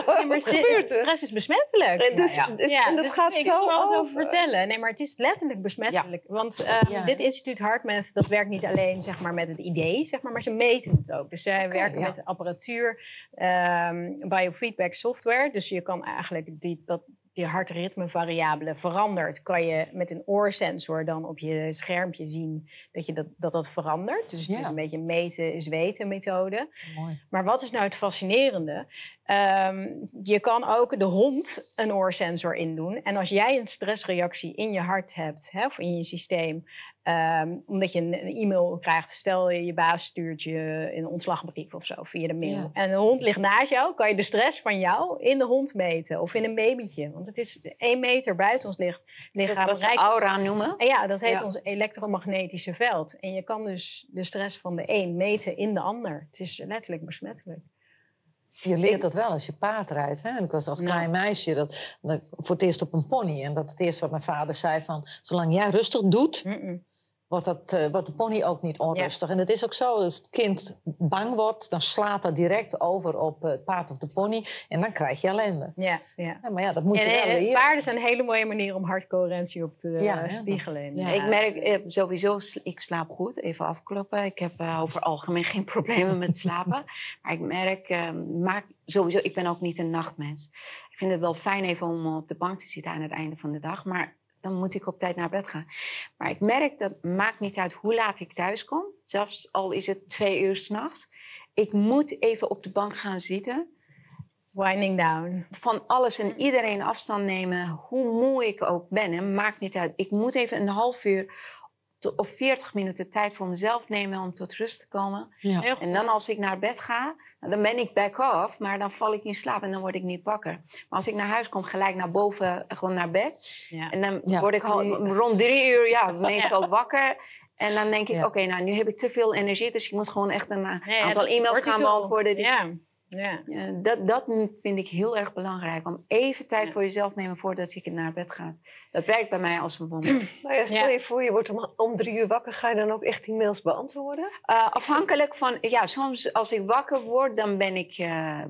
Ja, maar st- stress is besmettelijk. En dus- Nou dus- en dat dus gaat ik zo altijd over over. vertellen. Nee, maar het is letterlijk besmettelijk. Want eh, Ja. dit instituut HeartMath, dat werkt niet alleen zeg maar, met het idee, zeg maar, maar ze meten het ook. Dus zij werken met apparatuur, ehm, biofeedback software. Dus je kan eigenlijk die, dat, die hartritmevariabele verandert. Kan je met een oorsensor dan op je schermpje zien dat je dat, dat, dat verandert. Dus het Ja. is een beetje een meten is weten methode. Mooi. Maar wat is nou het fascinerende? Ehm, je kan ook de hond een oorsensor indoen. En als jij een stressreactie in je hart hebt, hè, of in je systeem, ehm, omdat je een, een e-mail krijgt, stel je, je baas stuurt je een ontslagbrief of zo via de mail. Ja. En een hond ligt naast jou, kan je de stress van jou in de hond meten of in een babytje. Want het is één meter buiten ons licht, lichaam. Dat we aura noemen. en ja, dat heet Ja. ons elektromagnetische veld. En je kan dus de stress van de een meten in de ander. Het is letterlijk besmettelijk. Je leert dat wel als je paard rijdt. Hè? En ik was als Nou. klein meisje dat, dat, voor het eerst op een pony. En dat het eerste wat mijn vader zei van... zolang jij rustig doet, Mm-mm. Wordt, dat, eh, wordt de pony ook niet onrustig. En het is ook zo, als het kind bang wordt... dan slaat dat direct over op eh, het paard of de pony. En dan krijg je ellende. Ja, ja. Ja, maar ja, dat moet Ja, je wel nee, leren. paarden zijn een hele mooie manier om hartcoherentie op te Ja, eh, spiegelen. dat- ja. Ik merk eh, sowieso, ik slaap goed. Even afkloppen. Ik heb eh, over algemeen geen problemen met slapen. maar ik merk, eh, maak, sowieso, ik ben ook niet een nachtmens. Ik vind het wel fijn even om op de bank te zitten aan het einde van de dag. Maar dan moet ik op tijd naar bed gaan. Maar ik merk, dat maakt niet uit hoe laat ik thuis kom. Zelfs al is het twee uur s'nachts. Ik moet even op de bank gaan zitten Winding down. van alles en iedereen afstand nemen, hoe moe ik ook ben. hè, maakt niet uit. Ik moet even een half uur of 40 minuten tijd voor mezelf nemen om tot rust te komen. Ja. En dan als ik naar bed ga, nou, dan ben ik back off, maar dan val ik in slaap en dan word ik niet wakker. Maar als ik naar huis kom, gelijk naar boven, eh, gewoon naar bed. Ja. En dan Ja. word ik rond drie uur ja, meestal wakker. En dan denk ik, Ja. oké, nou nu heb ik te veel energie, dus ik moet gewoon echt een eh, aantal e-mails gaan beantwoorden. die- Ja. Dat, dat vind ik heel erg belangrijk. Om even tijd voor jezelf te nemen voordat je naar bed gaat. Dat werkt bij mij als een wonder. Maar ja, stel Ja. je voor, je wordt om, om drie uur wakker. Ga je dan ook echt die mails beantwoorden? Eh, afhankelijk van... Ja, soms als ik wakker word, dan ben ik eh,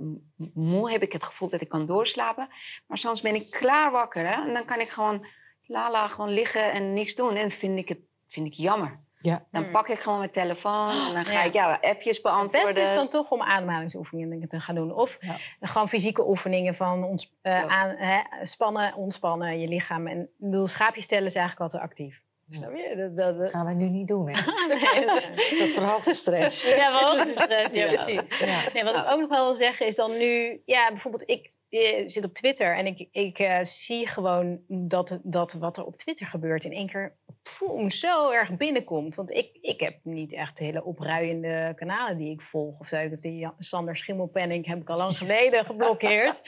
moe. Heb ik het gevoel dat ik kan doorslapen. Maar soms ben ik klaar wakker. Hè? En dan kan ik gewoon lala gewoon liggen en niks doen. En vind ik het vind ik jammer. Ja. Dan pak ik gewoon mijn telefoon en dan ga Ja. ik ja, appjes Het beantwoorden. beste is dan toch om ademhalingsoefeningen te gaan doen. Of Ja. gewoon fysieke oefeningen van ons, eh, aan, hè, spannen, ontspannen, je lichaam. En ik bedoel, schaapjes tellen is eigenlijk altijd actief. Snap je? Dat, dat, Dat dat- gaan wij nu niet doen, hè? Nee, dat- Dat verhoogt de stress. Ja, wel de stress, ja, precies. Ja. Nee, wat ik ook nog wel wil zeggen is dan nu... Ja, bijvoorbeeld ik eh, zit op Twitter en ik, ik eh, zie gewoon dat, dat wat er op Twitter gebeurt in één keer poem, zo erg binnenkomt. Want ik, ik heb niet echt hele opruiende kanalen die ik volg of zo. Ik heb die Sander Schimmelpenning heb ik al lang geleden geblokkeerd.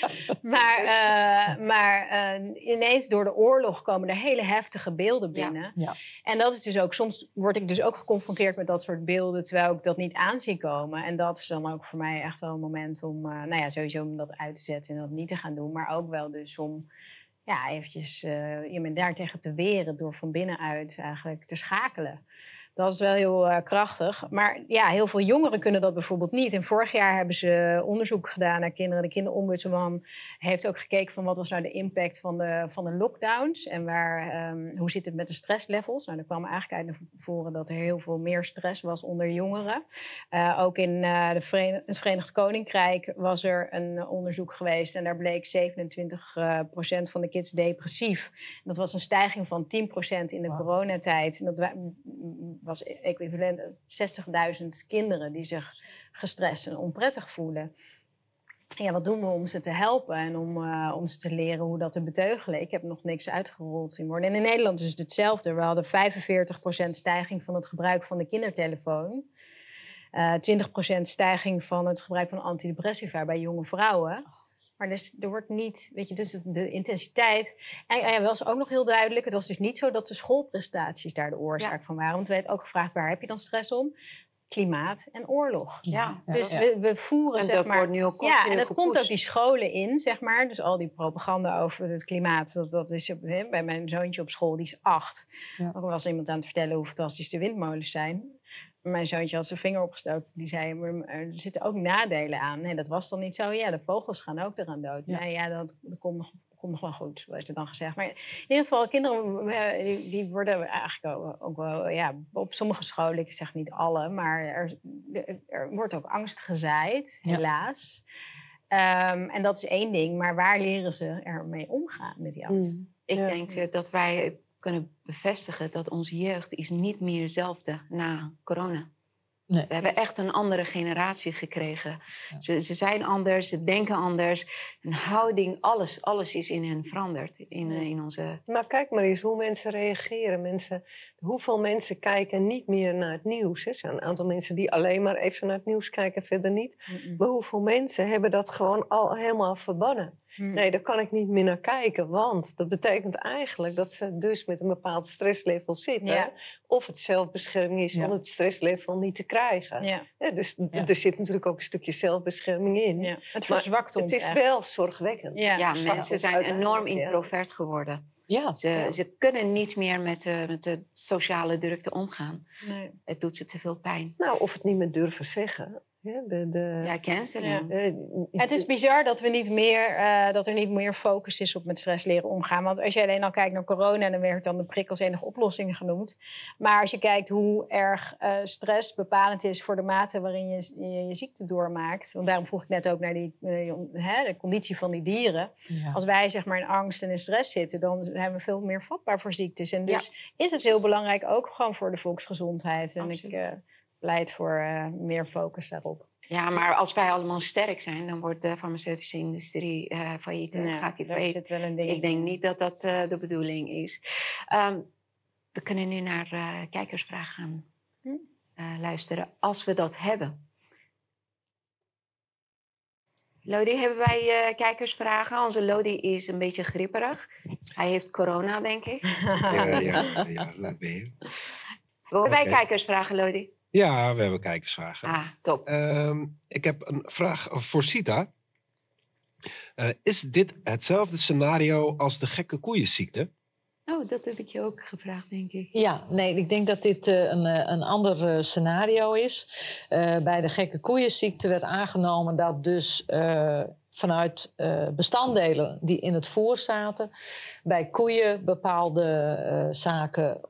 Maar, eh, maar ineens door de oorlog komen er hele heftige beelden binnen. Ja. En dat is dus ook, soms word ik dus ook geconfronteerd met dat soort beelden, terwijl ik dat niet aan zie komen. En dat is dan ook voor mij echt wel een moment om, nou ja, sowieso om dat uit te zetten en dat niet te gaan doen. Maar ook wel dus om, ja, eventjes eh je me daartegen te weren door van binnenuit eigenlijk te schakelen. Dat is wel heel eh, krachtig. Maar ja, heel veel jongeren kunnen dat bijvoorbeeld niet. En vorig jaar hebben ze onderzoek gedaan naar kinderen. De kinderombudsman heeft ook gekeken van wat was nou de impact van de, van de lockdowns. En waar, ehm, hoe zit het met de stresslevels. Nou, er kwam eigenlijk uit naar voren dat er heel veel meer stress was onder jongeren. Eh, ook in eh, de het Verenigd Koninkrijk was er een onderzoek geweest. En daar bleek 27 eh, procent van de kids depressief. En dat was een stijging van 10 procent in de coronatijd. En dat was equivalent aan 60.000 kinderen die zich gestrest en onprettig voelen. ja, wat doen we om ze te helpen en om, eh, om ze te leren hoe dat te beteugelen? Ik heb nog niks uitgerold zien worden. En in Nederland is het hetzelfde. We hadden 45% stijging van het gebruik van de kindertelefoon. Eh 20% stijging van het gebruik van antidepressiva bij jonge vrouwen. Maar dus, er wordt niet, weet je, dus de intensiteit. En hij was ook nog heel duidelijk: het was dus niet zo dat de schoolprestaties daar de oorzaak van waren. Want we hebben ook gevraagd: waar heb je dan stress om? Klimaat en oorlog. Ja. Dus Ja. we, we voeren En zeg dat maar, wordt nu ook Ja, en dat komt ook die scholen in, zeg maar. Dus al die propaganda over het klimaat. Dat, dat is hè, bij mijn zoontje op school, die is acht. Ja. Ook was iemand aan het vertellen hoe fantastisch de windmolens zijn. Mijn zoontje had zijn vinger opgestoken. Die zei, "Maar er zitten ook nadelen aan. Nee, dat was dan niet zo. Ja, de vogels gaan ook eraan dood. Ja. Nee, ja, dat, dat komt, nog, komt nog wel goed, werd er dan gezegd. Maar in ieder geval, kinderen die, die worden eigenlijk ook, ook wel... Ja, op sommige scholen, ik zeg niet alle... maar er, er wordt ook angst gezaaid, Ja. helaas. Ehm, en dat is één ding. Maar waar leren ze ermee omgaan met die angst? Mm. Ik Ja. denk eh, dat wij kunnen bevestigen dat onze jeugd is niet meer hetzelfde na corona. Nee. We hebben echt een andere generatie gekregen. Ja. Ze, ze zijn anders, ze denken anders. Een houding, alles, alles is in hen veranderd. In, in onze... Maar kijk maar eens hoe mensen reageren. Mensen, hoeveel mensen kijken niet meer naar het nieuws? hè? Er zijn een aantal mensen die alleen maar even naar het nieuws kijken, verder niet. Maar hoeveel mensen hebben dat gewoon al helemaal verbannen? Mm. Nee, daar kan ik niet meer naar kijken. Want dat betekent eigenlijk dat ze dus met een bepaald stresslevel zitten. Ja. Of het zelfbescherming is Ja. om het stresslevel niet te krijgen. Ja, Ja, dus Ja. er zit natuurlijk ook een stukje zelfbescherming in. ja. Het Maar verzwakt ons Het is echt. wel zorgwekkend. Ja. Mensen zijn enorm ja. introvert geworden. Ja, Ze, Ja. ze kunnen niet meer met de, met de sociale drukte omgaan. Nee. Het doet ze te veel pijn. Nou, of het niet meer durven zeggen. Ja, de, de, Ja. Ja. eh, Het is bizar dat, we niet meer, eh, dat er niet meer focus is op met stress leren omgaan. Want als je alleen al kijkt naar corona, dan werd dan de prik als enige oplossing genoemd. Maar als je kijkt hoe erg eh, stress bepalend is voor de mate waarin je je, je ziekte doormaakt. Want daarom vroeg ik net ook naar die, hè, de conditie van die dieren. ja. Als wij zeg maar in angst en in stress zitten, dan zijn we veel meer vatbaar voor ziektes. En Ja. dus is het heel belangrijk ook gewoon voor de volksgezondheid. En Absoluut. ik eh, pleit voor eh, meer focus daarop. Ja, maar als wij allemaal sterk zijn, dan wordt de farmaceutische industrie eh failliet. en gaat die daar failliet. zit wel een ding. Ik denk niet dat dat eh, de bedoeling is. Ehm, we kunnen nu naar eh, kijkersvragen gaan Hm. eh, luisteren, als we dat hebben. Lodi, hebben wij eh, kijkersvragen? Onze Lodi is een beetje gripperig. Hij heeft corona, denk ik. Ja, ja, ja, ben je. Hebben wij kijkersvragen, Lodi? Ja, we hebben kijkersvragen. Ah, top. Ehm, ik heb een vraag voor Sita. Eh, is dit hetzelfde scenario als de gekke koeienziekte? Oh, dat heb ik je ook gevraagd, denk ik. Ja, nee, ik denk dat dit eh, een, eh, een ander scenario is. Eh, bij de gekke koeienziekte werd aangenomen dat dus eh, vanuit eh, bestanddelen die in het voer zaten, bij koeien bepaalde eh, zaken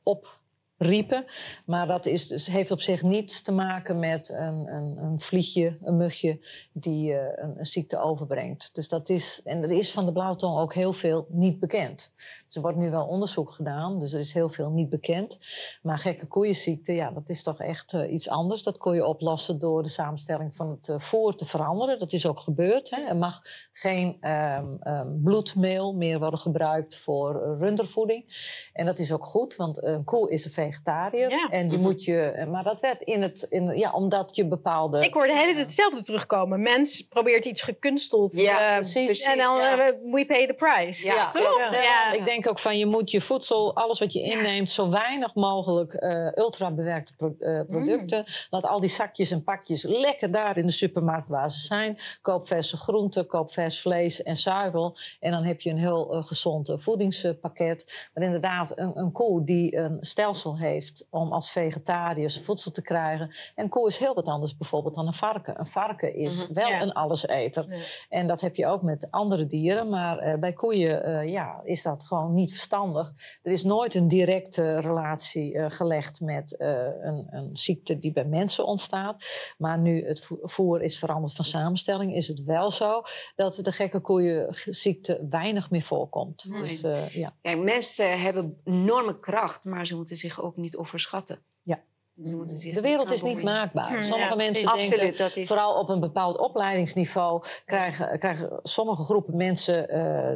opriepen. Maar dat is dus, heeft op zich niets te maken met een, een, een vliegje, een mugje die eh, een, ziekte overbrengt. Dus dat is, en er is van de blauwtong ook heel veel niet bekend. Dus er wordt nu wel onderzoek gedaan, dus er is heel veel niet bekend. Maar gekke koeienziekte, ja, dat is toch echt eh, iets anders. Dat kon je oplossen door de samenstelling van het eh, voer te veranderen. Dat is ook gebeurd. Hè. Er mag geen ehm, ehm, bloedmeel meer worden gebruikt voor rundervoeding. En dat is ook goed, want een koe is een vegetariër. Ja. En die moet je, eh, maar dat werd in het, in, ja, omdat je bepaalde... Ik hoor de hele tijd hetzelfde terugkomen. Mens probeert iets gekunsteld. Ja, eh, precies, En dan ja. eh, we pay the price. Ja, toch? Ja. Ik denk ook van je moet je voedsel, alles wat je inneemt, zo weinig mogelijk eh ultrabewerkte pro- eh, producten. Laat al die zakjes en pakjes lekker daar in de supermarkt waar ze zijn. Koop verse groenten, koop vers vlees en zuivel. En dan heb je een heel gezond voedingspakket. Maar inderdaad, een, een koe die een stelsel heeft om als vegetariër zijn voedsel te krijgen. Een koe is heel wat anders bijvoorbeeld dan een varken. Een varken is Mhm, wel ja. een alleseter. Ja. En dat heb je ook met andere dieren. Maar eh, bij koeien eh, ja, is dat gewoon niet verstandig. Er is nooit een directe relatie eh, gelegd met een, een ziekte die bij mensen ontstaat. Maar nu het vo- voer is veranderd van samenstelling, is het wel zo dat de gekke koeienziekte weinig meer voorkomt. Nee. Dus, ja. Kijk, mensen hebben enorme kracht, maar ze moeten zich ook niet overschatten. Ja. De wereld is niet maakbaar. Sommige ja, mensen precies. denken, Absoluut, dat is- vooral op een bepaald opleidingsniveau, krijgen, krijgen sommige groepen mensen eh,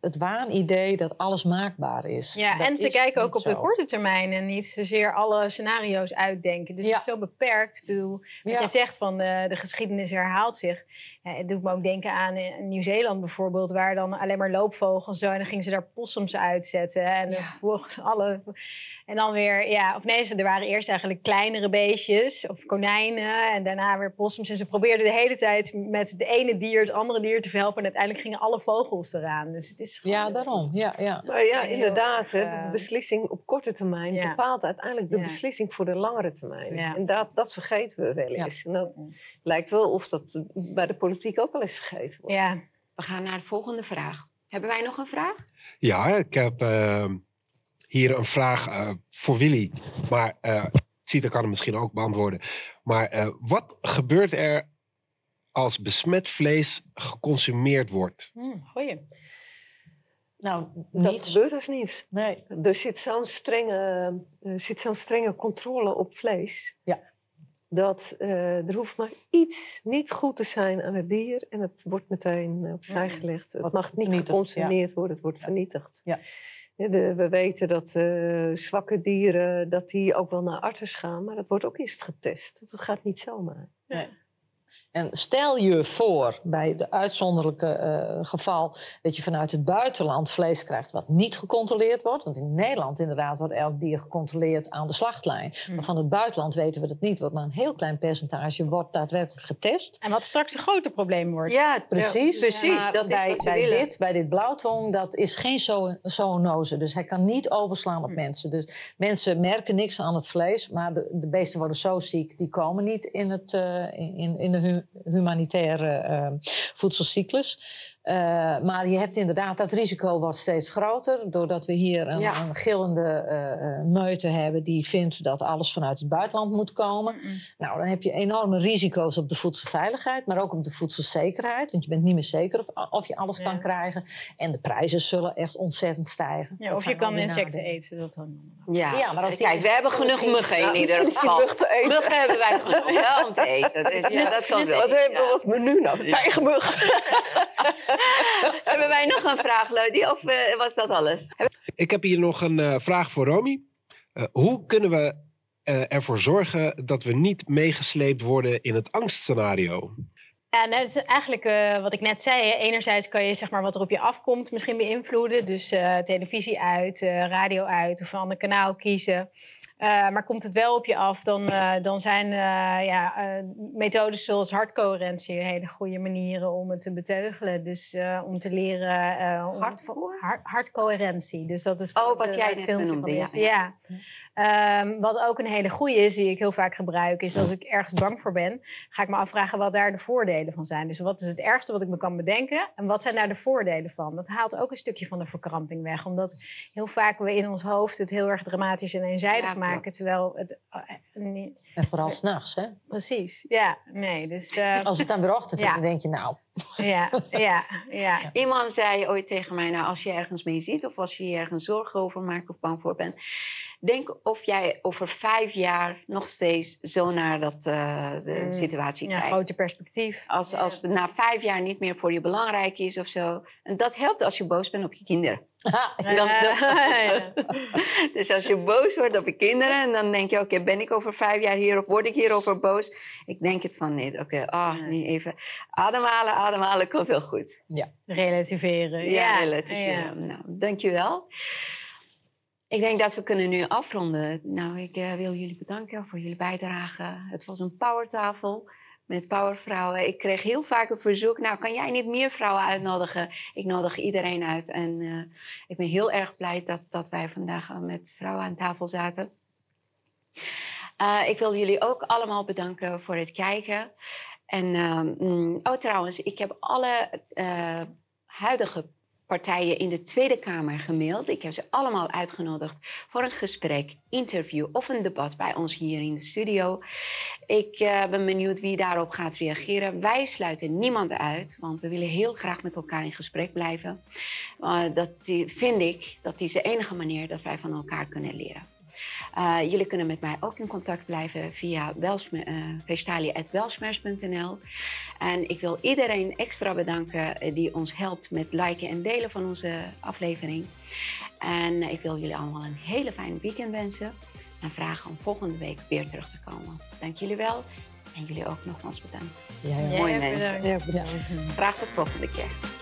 het waanidee dat alles maakbaar is. Ja, Dat en ze kijken ook op de korte termijn en niet zozeer alle scenario's uitdenken. Dus Ja. het is zo beperkt. Ik bedoel, wat Ja. je zegt van de, de geschiedenis herhaalt zich. Ja, het doet me ook denken aan eh, Nieuw-Zeeland bijvoorbeeld, waar dan alleen maar loopvogels zo. En dan gingen ze daar possums uitzetten. En dan volgens alle. En dan weer, ja, of nee, ze- er waren eerst eigenlijk kleinere beestjes of konijnen en daarna weer possums. En ze probeerden de hele tijd met het ene dier het andere dier te verhelpen. En uiteindelijk gingen alle vogels eraan. Dus het is gewoon- Ja, daarom. Ja, ja. Maar ja, inderdaad, de eh, beslissing op korte termijn Ja. bepaalt uiteindelijk de Ja. beslissing voor de langere termijn. Ja. En dat, dat vergeten we wel Ja. eens. En dat lijkt wel of dat bij de politiek ook wel eens vergeten wordt. Ja, We gaan naar de volgende vraag. Hebben wij nog een vraag? Ja, ik heb eh, hier een vraag eh, voor Willy. Maar eh Sita kan hem misschien ook beantwoorden. Maar eh, wat gebeurt er als besmet vlees geconsumeerd wordt? hm, goeie. Nou, Dat gebeurt dus niet. Nee. Er zit zo'n strenge, er zit zo'n strenge controle op vlees. Ja. Dat eh, er hoeft maar iets niet goed te zijn aan het dier en het wordt meteen opzij gelegd. Het mag niet geconsumeerd worden, het wordt vernietigd. Ja. We weten dat eh, zwakke dieren dat die ook wel naar artsen gaan, maar dat wordt ook eerst getest. Dat gaat niet zomaar. En stel je voor, bij de uitzonderlijke eh, geval, dat je vanuit het buitenland vlees krijgt wat niet gecontroleerd wordt. Want in Nederland inderdaad wordt elk dier gecontroleerd aan de slachtlijn. Maar van het buitenland weten we dat niet. Wordt maar een heel klein percentage wordt daadwerkelijk getest. En wat straks een groter probleem wordt. Ja, Precies. precies. Dat is bij, wat ze bij willen. dit, bij dit blauwtong, dat is geen zo- zoonose. Dus hij kan niet overslaan Hm. op mensen. Dus mensen merken niks aan het vlees. Maar de, de beesten worden zo ziek, die komen niet in, het, eh, in, in de hu- humanitaire eh, voedselcyclus. Eh, maar je hebt inderdaad, dat risico wordt steeds groter. Doordat we hier een, Ja. een gillende eh, eh, meute hebben die vindt dat alles vanuit het buitenland moet komen. Nou, dan heb je enorme risico's op de voedselveiligheid, maar ook op de voedselzekerheid. Want je bent niet meer zeker of, of je alles Ja. kan krijgen. En de prijzen zullen echt ontzettend stijgen. Ja, of je kan insecten eten. Dat dan. Ja, Ja, maar als die kijk, we hebben genoeg muggen in ieder geval. mug te eten. Muggen hebben wij genoeg wel om te eten. Dus ja, dat kan wel. Wat hebben we als menu nou? Tijgermug. Hebben wij nog een vraag, Lodi? Of eh, was dat alles? Ik heb hier nog een eh, vraag voor Romy. Eh, hoe kunnen we eh, ervoor zorgen dat we niet meegesleept worden in het angstscenario? Ja, nou, dat is eigenlijk eh, wat ik net zei. hè. Enerzijds kan je zeg maar, wat er op je afkomt misschien beïnvloeden. Dus eh, televisie uit, eh, radio uit of een ander kanaal kiezen. Eh, maar komt het wel op je af, dan, eh, dan zijn eh, ja, methodes zoals hartcoherentie hele goede manieren om het te beteugelen. Dus om te leren... om- Hart hartcoherentie. Dus dat is Oh, wat jij het net van ja, ja. Ehm, wat ook een hele goede is, die ik heel vaak gebruik, is als ik ergens bang voor ben, ga ik me afvragen wat daar de voordelen van zijn. Dus wat is het ergste wat ik me kan bedenken en wat zijn daar de voordelen van? Dat haalt ook een stukje van de verkramping weg, omdat heel vaak we in ons hoofd het heel erg dramatisch en eenzijdig Ja, maken, terwijl het eh, niet- En vooral s'nachts, hè? precies, ja, nee, dus eh, Als het dan weer ochtend is, Ja. dan denk je nou... ja, ja, ja. Iemand zei ooit tegen mij, nou, als je ergens mee zit of als je je ergens zorgen over maakt of bang voor bent, denk of jij over vijf jaar nog steeds zo naar dat, eh, de Mm. situatie ja, kijkt. groter perspectief. Als, als het na vijf jaar niet meer voor je belangrijk is of zo. En dat helpt als je boos bent op je kinderen. Dan- dan- ja. dus als je boos wordt op je kinderen, en dan denk je: oké, ben ik over vijf jaar hier of word ik hierover boos? Ik denk het van niet. Oké, ah, nee, even ademhalen, ademhalen, komt wel goed. Relativeren. Ja, Ja, relativeren. Nou, dankjewel. Ik denk dat we kunnen nu afronden. Nou, ik eh, wil jullie bedanken voor jullie bijdrage. Het was een powertafel met powervrouwen. Ik kreeg heel vaak een verzoek. Nou, kan jij niet meer vrouwen uitnodigen? Ik nodig iedereen uit. En eh, ik ben heel erg blij dat, dat wij vandaag al met vrouwen aan tafel zaten. Eh, ik wil jullie ook allemaal bedanken voor het kijken. En, ehm, mm, oh, trouwens, ik heb alle eh, huidige partijen in de Tweede Kamer gemaild. Ik heb ze allemaal uitgenodigd voor een gesprek, interview of een debat bij ons hier in de studio. Ik eh, ben benieuwd wie daarop gaat reageren. Wij sluiten niemand uit, want we willen heel graag met elkaar in gesprek blijven. Uh, dat vind ik dat is de enige manier dat wij van elkaar kunnen leren. Uh, jullie kunnen met mij ook in contact blijven via uh, vestalia.welsmers.nl. En ik wil iedereen extra bedanken die ons helpt met liken en delen van onze aflevering. En ik wil jullie allemaal een hele fijne weekend wensen. En vragen om volgende week weer terug te komen. Dank jullie wel. En jullie ook nogmaals bedankt. Ja, ja. Mooi mensen. Bedankt. Ja, bedankt. Graag tot volgende keer.